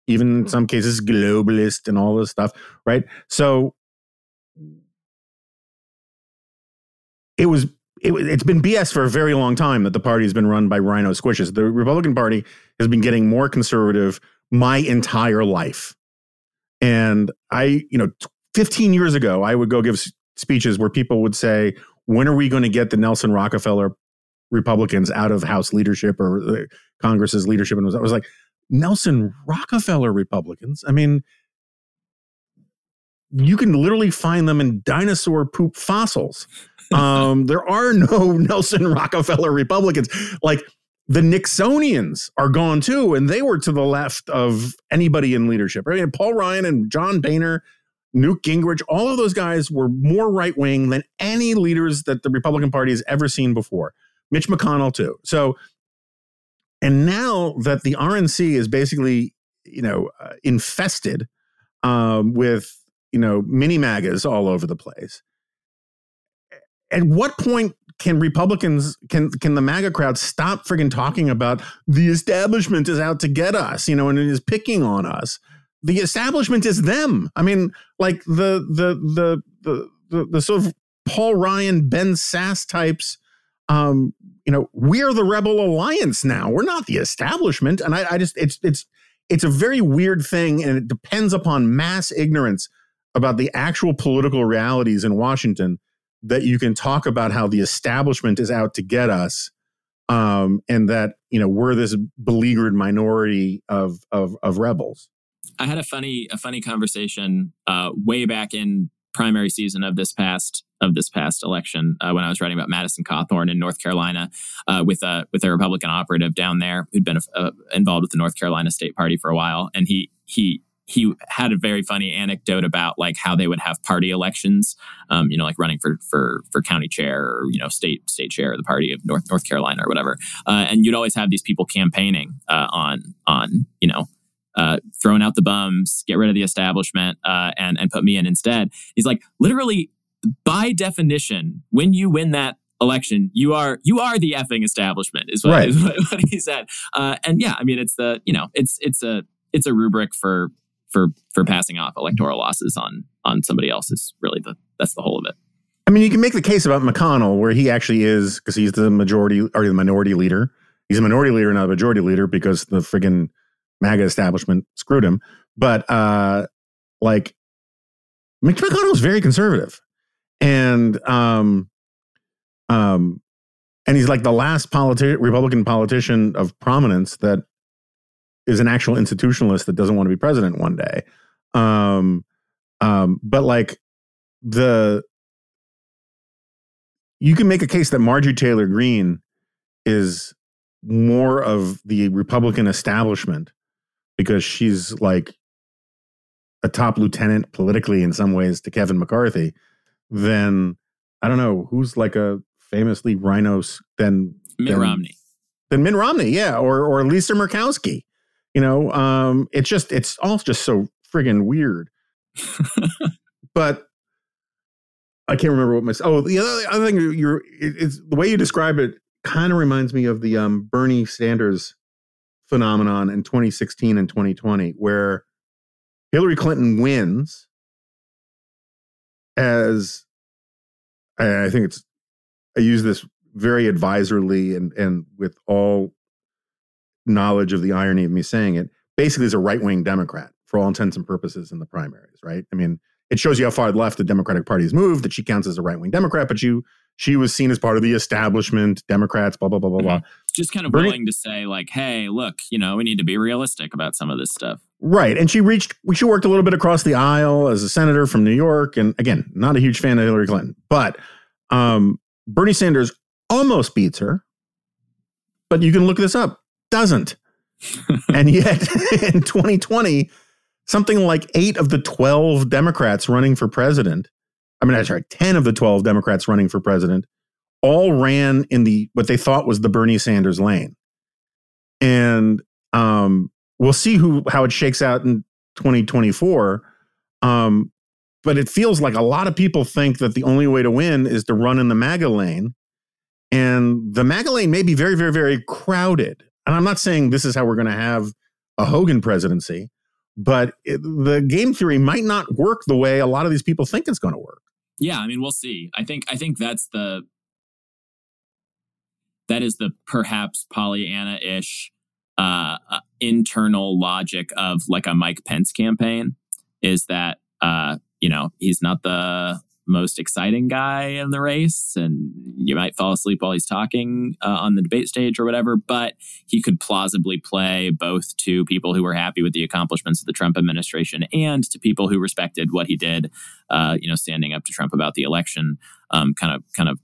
S3: even in some cases globalist, and all this stuff, right? So it was it, has been BS for a very long time that the party has been run by RINO squishes. The Republican Party has been getting more conservative my entire life. And I, you know, 15 years ago, I would go give speeches where people would say, when are we going to get the Nelson Rockefeller Republicans out of House leadership or uh, Congress's leadership? And I was like, Nelson Rockefeller Republicans? I mean, you can literally find them in dinosaur poop fossils. Um, there are no Nelson Rockefeller Republicans. Like the Nixonians are gone too, and they were to the left of anybody in leadership. I mean, Paul Ryan and John Boehner, Newt Gingrich, all of those guys were more right wing than any leaders that the Republican Party has ever seen before. Mitch McConnell too. So, and now that the RNC is basically, you know, uh, infested um, with you know mini magas all over the place at what point can Republicans can can the MAGA crowd stop frigging talking about the establishment is out to get us, you know, and it is picking on us? The establishment is them. I mean, like the the the the the, the sort of Paul Ryan, Ben Sasse types. Um, you know, we're the rebel alliance now. We're not the establishment, and I, I just it's it's it's a very weird thing, and it depends upon mass ignorance about the actual political realities in Washington that you can talk about how the establishment is out to get us um, and that you know we're this beleaguered minority of of, of rebels.
S4: I had a funny a funny conversation uh, way back in primary season of this past of this past election uh, when I was writing about Madison Cawthorn in North Carolina uh, with a with a Republican operative down there who'd been uh, involved with the North Carolina State Party for a while, and he he he had a very funny anecdote about like how they would have party elections, um, you know, like running for for for county chair or you know state state chair of the party of North North Carolina or whatever, uh, and you'd always have these people campaigning uh, on on you know uh, throwing out the bums, get rid of the establishment, uh, and and put me in instead. He's like literally by definition, when you win that election, you are you are the effing establishment is what, right. is what, what he said. Uh, and yeah, I mean it's the you know it's it's a it's a rubric for for for passing off electoral losses on on somebody else is really the that's the whole of it.
S3: I mean, you can make the case about McConnell where he actually is because he's the majority or the minority leader. He's a minority leader, not a majority leader, because the friggin' MAGA establishment screwed him. But uh, like Mitch McConnell is very conservative, and um, um, and he's like the last politi- Republican politician of prominence that is an actual institutionalist that doesn't want to be president one day. Um, um, but like the, you can make a case that Marjorie Taylor Greene is more of the Republican establishment because she's like a top lieutenant politically in some ways to Kevin McCarthy than I don't know who's like a famously RINOs than
S4: Mitt
S3: than,
S4: Romney.
S3: Than Mitt Romney, yeah, or or Lisa Murkowski. You know, um, it's just it's all just so friggin' weird. but I can't remember what my oh the other, other thing you're it's the way you describe it kind of reminds me of the um, Bernie Sanders phenomenon in 2016 and 2020 where Hillary Clinton wins as I think it's I use this very advisorly and and with all knowledge of the irony of me saying it basically is a right-wing democrat for all intents and purposes in the primaries right? I mean it shows you how far left the democratic party has moved that she counts as a right-wing democrat but you she was seen as part of the establishment democrats blah blah blah blah blah.
S4: Just kind of Bernie, willing to say like hey look you know we need to be realistic about some of this stuff.
S3: Right and she reached she worked a little bit across the aisle as a senator from new york and again not a huge fan of hillary clinton but um, bernie sanders almost beats her but you can look this up doesn't and yet in 2020 something like eight of the 12 democrats running for president I mean, that's right, 10 of the 12 Democrats running for president all ran in the what they thought was the Bernie Sanders lane. And um, we'll see who how it shakes out in 2024. Um, but it feels like a lot of people think that the only way to win is to run in the MAGA lane. And the MAGA lane may be very, very, very crowded. And I'm not saying this is how we're going to have a Hogan presidency, but it, the game theory might not work the way a lot of these people think it's going to work
S4: yeah, I mean, we'll see. I think I think that's the that is the perhaps Pollyanna-ish uh, uh, internal logic of like a Mike Pence campaign is that uh, you know he's not the most exciting guy in the race, and you might fall asleep while he's talking uh, on the debate stage or whatever. But he could plausibly play both to people who were happy with the accomplishments of the Trump administration and to people who respected what he did. Uh, you know, standing up to Trump about the election, um, kind of, kind of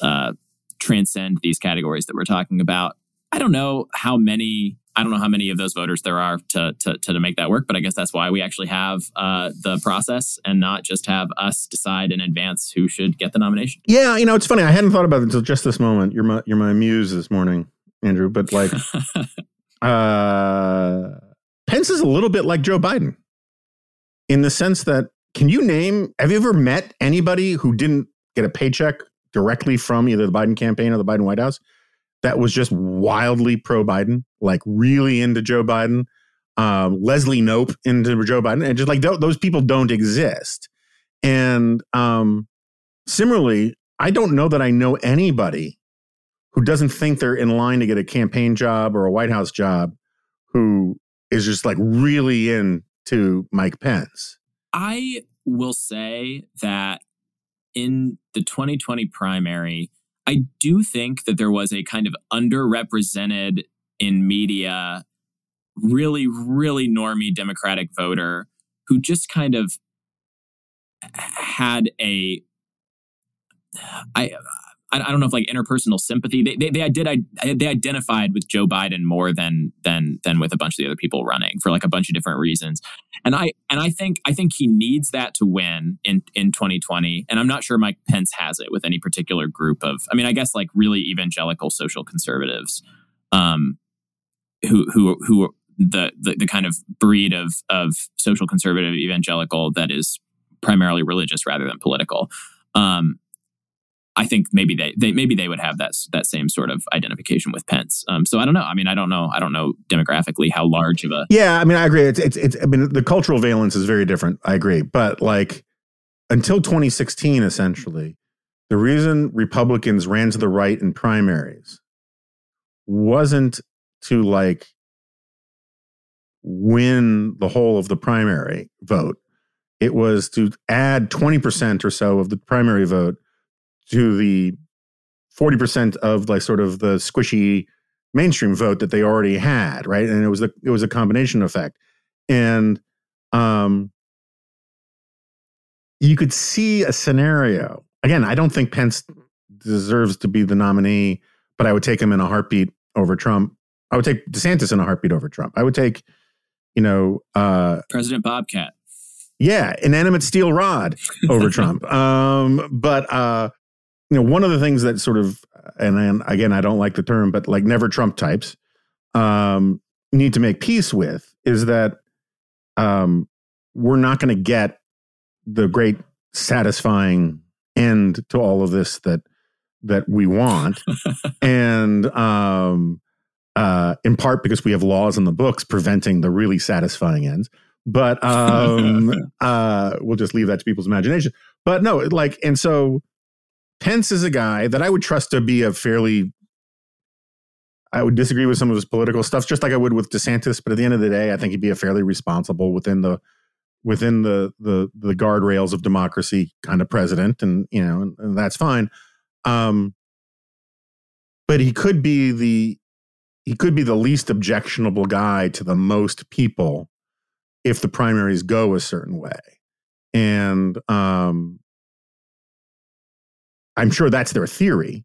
S4: uh, transcend these categories that we're talking about. I don't know how many I don't know how many of those voters there are to to, to make that work, but I guess that's why we actually have uh, the process and not just have us decide in advance who should get the nomination.
S3: Yeah, you know, it's funny. I hadn't thought about it until just this moment. You're my you're my muse this morning, Andrew. But like, uh, Pence is a little bit like Joe Biden in the sense that can you name? Have you ever met anybody who didn't get a paycheck directly from either the Biden campaign or the Biden White House? That was just wildly pro Biden, like really into Joe Biden. Um, Leslie Knope into Joe Biden, and just like th- those people don't exist. And um, similarly, I don't know that I know anybody who doesn't think they're in line to get a campaign job or a White House job who is just like really into Mike Pence.
S4: I will say that in the 2020 primary, I do think that there was a kind of underrepresented in media, really, really normie Democratic voter who just kind of had a I I, don't know if like interpersonal sympathy. They they, they did I, they identified with Joe Biden more than than than with a bunch of the other people running for like a bunch of different reasons. And I and I think I think he needs that to win in in 2020. And I'm not sure Mike Pence has it with any particular group of. I mean, I guess like really evangelical social conservatives, um, who who who the, the the kind of breed of of social conservative evangelical that is primarily religious rather than political. Um, I think maybe they, they maybe they would have that that same sort of identification with Pence. Um, so I don't know. I mean, I don't know. I don't know demographically how large of a.
S3: Yeah, I mean, I agree. It's, it's it's. I mean, the cultural valence is very different. I agree, but like until 2016, essentially, the reason Republicans ran to the right in primaries wasn't to like win the whole of the primary vote. It was to add 20% or so of the primary vote to the 40% of like sort of the squishy mainstream vote that they already had, right? And it was the it was a combination effect. And um you could see a scenario. Again, I don't think Pence deserves to be the nominee, but I would take him in a heartbeat over Trump. I would take DeSantis in a heartbeat over Trump. I would take, you know, uh
S4: President Bobcat.
S3: Yeah, inanimate steel rod over Trump. Um, but uh you know, one of the things that sort of, and then again, I don't like the term, but like never Trump types um, need to make peace with is that um, we're not going to get the great satisfying end to all of this that that we want, and um, uh, in part because we have laws in the books preventing the really satisfying ends. But um, uh, we'll just leave that to people's imagination. But no, like, and so Pence is a guy that I would trust to be a fairly. I would disagree with some of his political stuff, just like I would with DeSantis. But at the end of the day, I think he'd be a fairly responsible within the within the the the guardrails of democracy kind of president, and you know, and, and that's fine. Um, but he could be the he could be the least objectionable guy to the most people if the primaries go a certain way. And um, I'm sure that's their theory.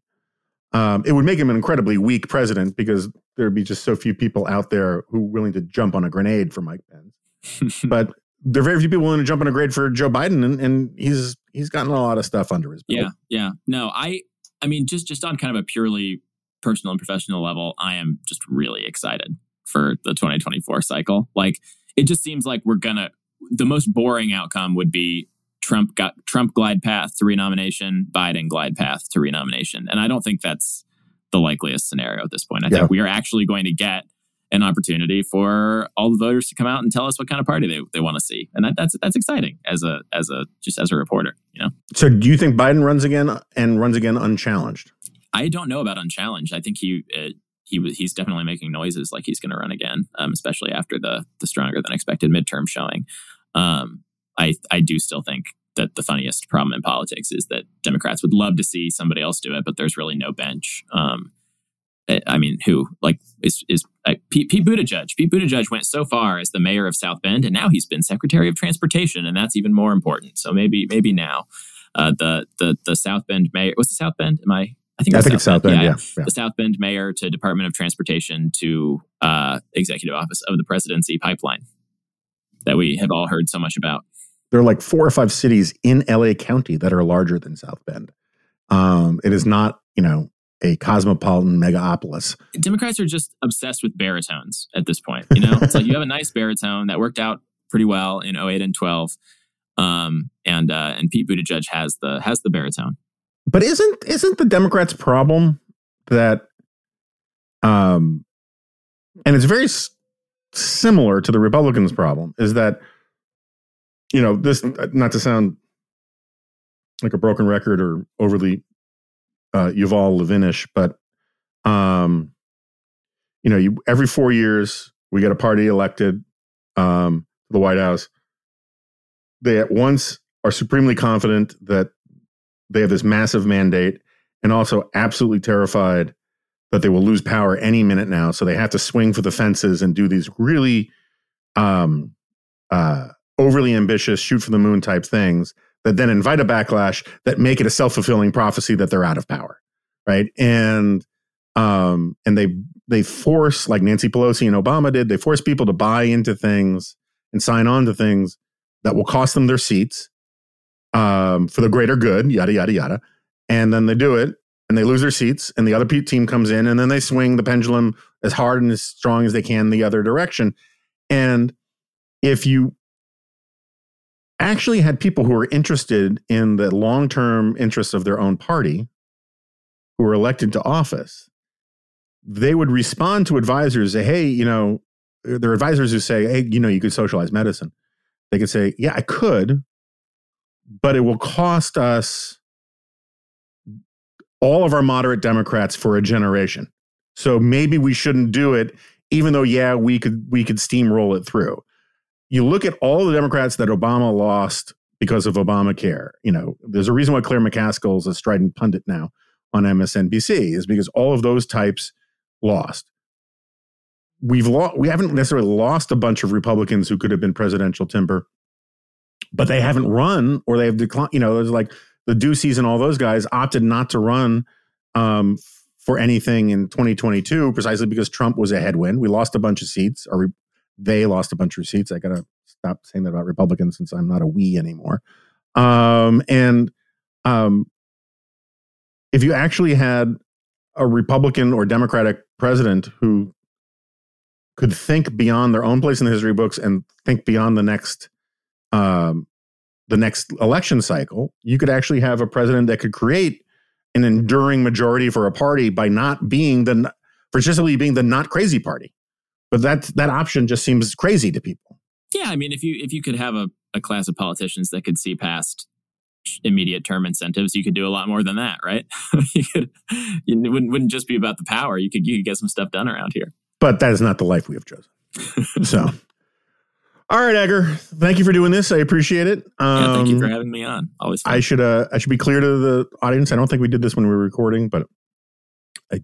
S3: Um, it would make him an incredibly weak president because there'd be just so few people out there who are willing to jump on a grenade for Mike Pence. but there are very few people willing to jump on a grenade for Joe Biden, and, and he's he's gotten a lot of stuff under his
S4: belt. Yeah, yeah. No, I I mean just just on kind of a purely personal and professional level, I am just really excited for the 2024 cycle. Like it just seems like we're gonna the most boring outcome would be Trump got Trump glide path to renomination, Biden glide path to renomination. And I don't think that's the likeliest scenario at this point. I yeah. think we are actually going to get an opportunity for all the voters to come out and tell us what kind of party they, they want to see. And that, that's that's exciting as a as a just as a reporter, you know.
S3: So do you think Biden runs again and runs again unchallenged?
S4: I don't know about unchallenged. I think he uh, he was he's definitely making noises like he's going to run again, um, especially after the the stronger than expected midterm showing. Um, I I do still think that the funniest problem in politics is that Democrats would love to see somebody else do it, but there's really no bench. Um, I mean, who like is is uh, Pete, Pete Buttigieg? Pete Buttigieg went so far as the mayor of South Bend, and now he's been Secretary of Transportation, and that's even more important. So maybe maybe now uh, the the the South Bend mayor. What's the South Bend? Am I
S3: I think, I think South it's South Bend. Bend yeah,
S4: yeah. the South Bend mayor to Department of Transportation to uh, Executive Office of the Presidency pipeline that we have all heard so much about.
S3: There are like four or five cities in LA County that are larger than South Bend. Um, it is not, you know, a cosmopolitan megapolis.
S4: Democrats are just obsessed with baritones at this point. You know, it's like you have a nice baritone that worked out pretty well in 08 and 12. Um, and uh, and Pete Buttigieg has the has the baritone.
S3: But isn't isn't the Democrats' problem that um and it's very s- similar to the Republicans' problem is that you know, this not to sound like a broken record or overly uh Yuval Levinish, but um you know, you every 4 years we get a party elected um the White House. They at once are supremely confident that they have this massive mandate and also absolutely terrified that they will lose power any minute now. So they have to swing for the fences and do these really um, uh, overly ambitious, shoot for the moon type things that then invite a backlash that make it a self fulfilling prophecy that they're out of power, right? And um, and they they force like Nancy Pelosi and Obama did. They force people to buy into things and sign on to things that will cost them their seats um, for the greater good, yada, yada, yada. And then they do it and they lose their seats, and the other team comes in, and then they swing the pendulum as hard and as strong as they can the other direction. And if you actually had people who were interested in the long term interests of their own party who were elected to office, they would respond to advisors say, hey, you know, there are advisors who say, hey, you know, you could socialize medicine. They could say, yeah, I could, but it will cost us all of our moderate Democrats for a generation. So maybe we shouldn't do it, even though yeah, we could we could steamroll it through. You look at all the Democrats that Obama lost because of Obamacare. You know, there's a reason why Claire McCaskill is a strident pundit now on MSNBC is because all of those types lost. We've lost. We haven't necessarily lost a bunch of Republicans who could have been presidential timber but they haven't run or they have declined. You know, there's like the Duceys and all those guys opted not to run um, for anything in 2022 precisely because Trump was a headwind. We lost a bunch of seats, or they lost a bunch of seats. I got to stop saying that about Republicans since I'm not a we anymore. Um, and um, if you actually had a Republican or Democratic president who could think beyond their own place in the history books and think beyond the next um, the next election cycle, you could actually have a president that could create an enduring majority for a party by not being the for just simply being the not crazy party. But that that option just seems crazy to people.
S4: Yeah, I mean, if you if you could have a, a class of politicians that could see past immediate term incentives, you could do a lot more than that, right? you could it wouldn't wouldn't just be about the power. You could you could get some stuff done around here.
S3: But that is not the life we have chosen. so all right, Egger. Thank you for doing this. I appreciate it.
S4: Um, yeah, thank you for um, having me on. Always. Fun.
S3: I should uh I should be clear to the audience. I don't think we did this when we were recording, but I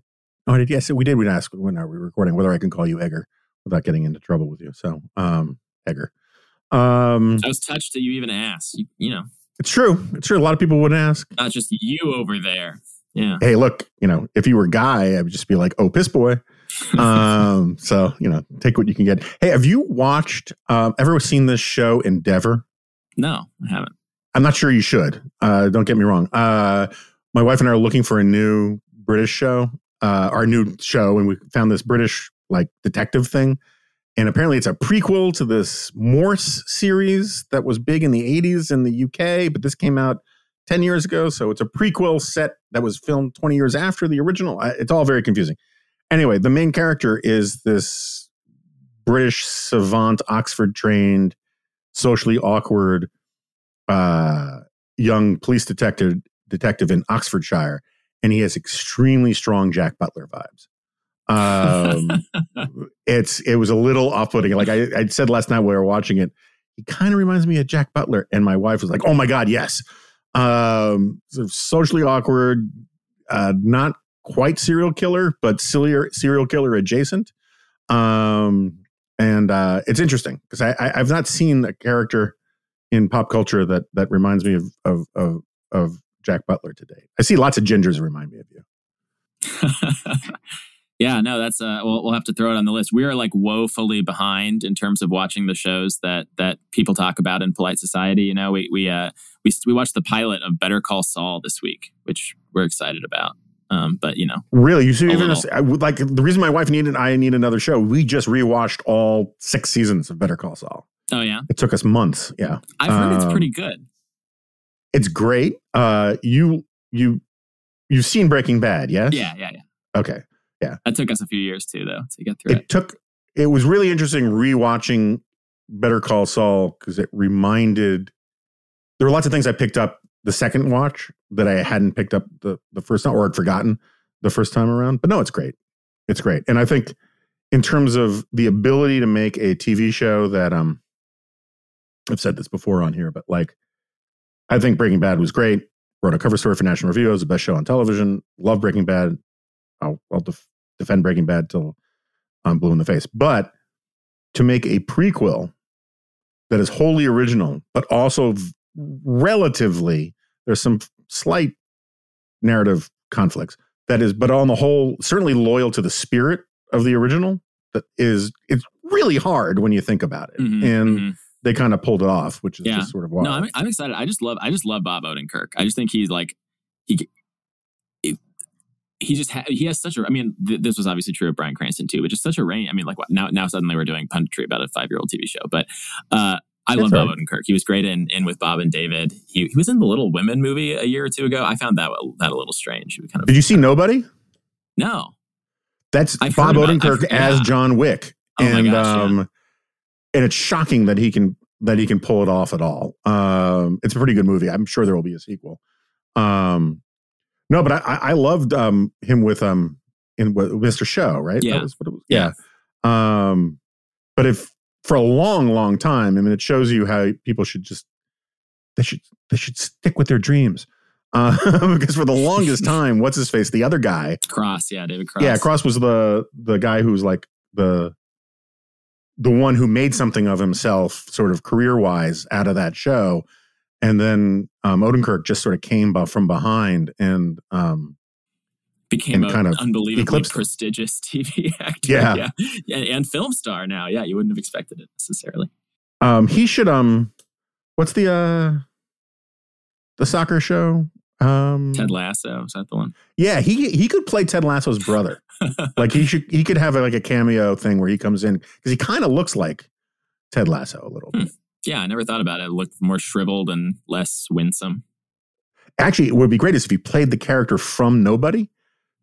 S3: oh I did yes we did. We asked when are we recording whether I can call you Egger without getting into trouble with you. So um Egger.
S4: Um I was touched that you even asked. You, you know.
S3: It's true. It's true. A lot of people wouldn't ask.
S4: Not just you over there. Yeah.
S3: Hey, look, you know, if you were a guy, I would just be like, oh, piss boy um, so you know, take what you can get. Hey, have you watched? Um, ever seen this show Endeavour?
S4: No, I haven't.
S3: I'm not sure you should. Uh, don't get me wrong. Uh, my wife and I are looking for a new British show, uh, our new show, and we found this British like detective thing. And apparently, it's a prequel to this Morse series that was big in the 80s in the UK, but this came out 10 years ago. So it's a prequel set that was filmed 20 years after the original. It's all very confusing. Anyway, the main character is this British savant, Oxford trained, socially awkward uh, young police detective detective in Oxfordshire, and he has extremely strong Jack Butler vibes. Um, it's it was a little off putting. Like I, I said last night we were watching it, he kind of reminds me of Jack Butler, and my wife was like, "Oh my god, yes." Um, sort of socially awkward, uh, not quite serial killer, but serial serial killer adjacent. Um, and uh, it's interesting because I, I have not seen a character in pop culture that that reminds me of of of, of Jack Butler today. I see lots of gingers remind me of you.
S4: yeah, no, that's uh, we'll we'll have to throw it on the list. We are like woefully behind in terms of watching the shows that that people talk about in polite society. You know, we we uh we we watched the pilot of Better Call Saul this week, which we're excited about. Um, but you know,
S3: really, you see, even I would like the reason my wife needed I need another show. We just rewatched all six seasons of Better Call Saul.
S4: Oh yeah,
S3: it took us months. Yeah,
S4: I've heard um, it's pretty good.
S3: It's great. Uh, you you you've seen Breaking Bad, yes?
S4: Yeah, yeah, yeah.
S3: Okay, yeah.
S4: That took us a few years too, though, to get through
S3: it. It took. It was really interesting rewatching Better Call Saul because it reminded. There were lots of things I picked up the second watch that I hadn't picked up the the first time or had forgotten the first time around. But no, it's great. It's great. And I think in terms of the ability to make a TV show that um I've said this before on here, but like I think Breaking Bad was great. Wrote a cover story for National Review. It was the best show on television. Love Breaking Bad. I'll, I'll def- defend Breaking Bad till I'm blue in the face. But to make a prequel that is wholly original, but also relatively there's some slight narrative conflicts. That is, but on the whole, certainly loyal to the spirit of the original. That is, it's really hard when you think about it, mm-hmm, and mm-hmm. they kind of pulled it off, which is yeah. just sort of wild.
S4: No, I'm, I'm excited. I just love, I just love Bob Odenkirk. I just think he's like, he, he just ha- he has such a. I mean, th- this was obviously true of Bryan Cranston too, but just such a range. I mean, like now now suddenly we're doing punditry about a five year old TV show, but uh, I love right. Bob Odenkirk. He was great in, in with Bob and David. He, he was in the Little Women movie a year or two ago. I found that that a little strange.
S3: Kind of, Did you see Nobody?
S4: No.
S3: That's I've Bob Odenkirk about, as yeah. John Wick,
S4: oh and gosh,
S3: um, yeah. and it's shocking that he can that he can pull it off at all. Um, it's a pretty good movie. I'm sure there will be a sequel. Um, no, but I, I loved um, him with um in with Mr. Show, right?
S4: Yeah.
S3: yeah. yeah. Um, but if for a long, long time. I mean, it shows you how people should just they should they should stick with their dreams. Uh, because for the longest time, what's his face? The other guy,
S4: Cross, yeah, David Cross.
S3: Yeah, Cross was the the guy who's like the the one who made something of himself, sort of career wise, out of that show. And then um, Odenkirk just sort of came from behind and um,
S4: became a kind of unbelievably prestigious TV actor.
S3: Yeah.
S4: yeah. And film star now. Yeah. You wouldn't have expected it necessarily.
S3: Um, he should, um, what's the, uh, the soccer show? Um,
S4: Ted Lasso. Is that the one?
S3: Yeah. He, he could play Ted Lasso's brother. like he should, he could have a, like a cameo thing where he comes in because he kind of looks like Ted Lasso a little hmm. bit.
S4: Yeah, I never thought about it. It looked more shriveled and less winsome.
S3: Actually, it would be great if he played the character from Nobody.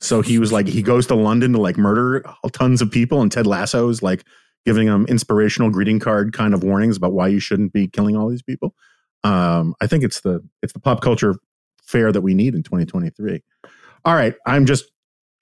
S3: So he was like, he goes to London to like murder tons of people, and Ted Lasso is like giving him inspirational greeting card kind of warnings about why you shouldn't be killing all these people. Um, I think it's the it's the pop culture fare that we need in 2023. All right, I'm just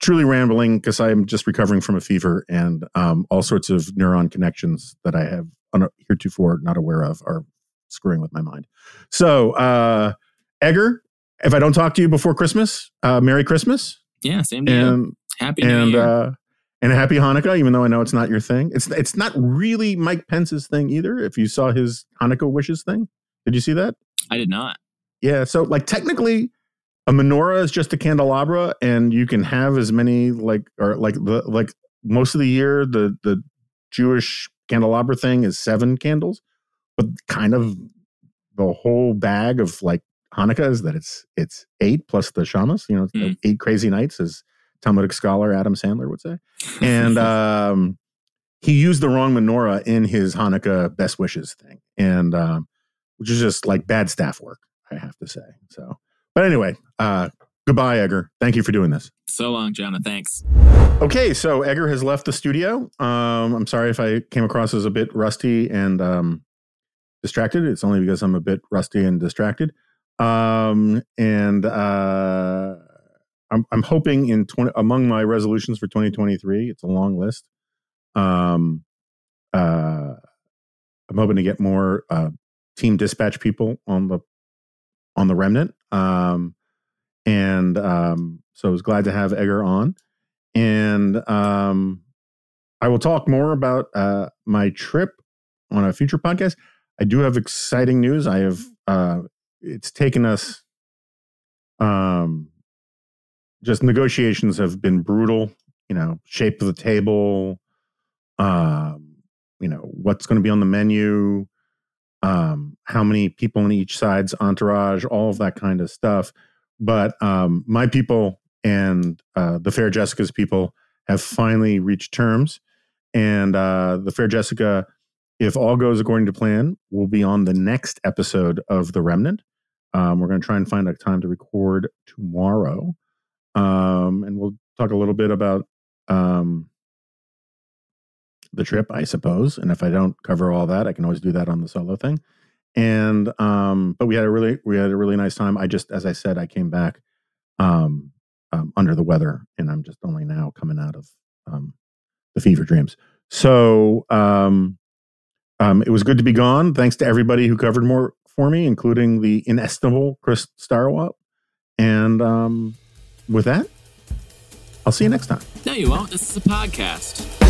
S3: truly rambling because I'm just recovering from a fever and um, all sorts of neuron connections that I have un- heretofore not aware of are screwing with my mind. So, uh, Egger, if I don't talk to you before Christmas, uh, Merry Christmas.
S4: Yeah, same to and, you. Happy New
S3: and,
S4: Year.
S3: Uh, and a happy Hanukkah, even though I know it's not your thing. It's it's not really Mike Pence's thing either. If you saw his Hanukkah wishes thing, did you see that?
S4: I did not.
S3: Yeah, so like technically, a menorah is just a candelabra, and you can have as many like or like the like most of the year the the Jewish candelabra thing is seven candles, but kind of the whole bag of like Hanukkah is that it's it's eight plus the shamas. You know, mm. eight crazy nights, as Talmudic scholar Adam Sandler would say, and um, he used the wrong menorah in his Hanukkah best wishes thing, and um, which is just like bad staff work, I have to say. So, but anyway, uh, goodbye, Egger. Thank you for doing this.
S4: So long, Jonah. Thanks.
S3: Okay, so Egger has left the studio. Um, I'm sorry if I came across as a bit rusty and um, distracted. It's only because I'm a bit rusty and distracted. Um, and uh, I'm, I'm hoping in 20, among my resolutions for 2023, it's a long list. Um, uh, I'm hoping to get more uh, team dispatch people on the on the remnant. Um, and um, so I was glad to have Egger on. And um, I will talk more about uh, my trip on a future podcast. I do have exciting news. I have uh, it's taken us um just negotiations have been brutal you know shape of the table um you know what's going to be on the menu um how many people in each side's entourage all of that kind of stuff but um my people and uh the fair jessica's people have finally reached terms and uh the fair jessica if all goes according to plan will be on the next episode of the remnant um, we're going to try and find a time to record tomorrow. Um, and we'll talk a little bit about um, the trip, I suppose. And if I don't cover all that, I can always do that on the solo thing. And um, but we had a really we had a really nice time. I just, as I said, I came back um, um, under the weather, and I'm just only now coming out of um, the fever dreams. So um, um, it was good to be gone. Thanks to everybody who covered more for me, including the inestimable Chris Stirewalt. And um, with that, I'll see you next time.
S4: No, you won't. This is a podcast.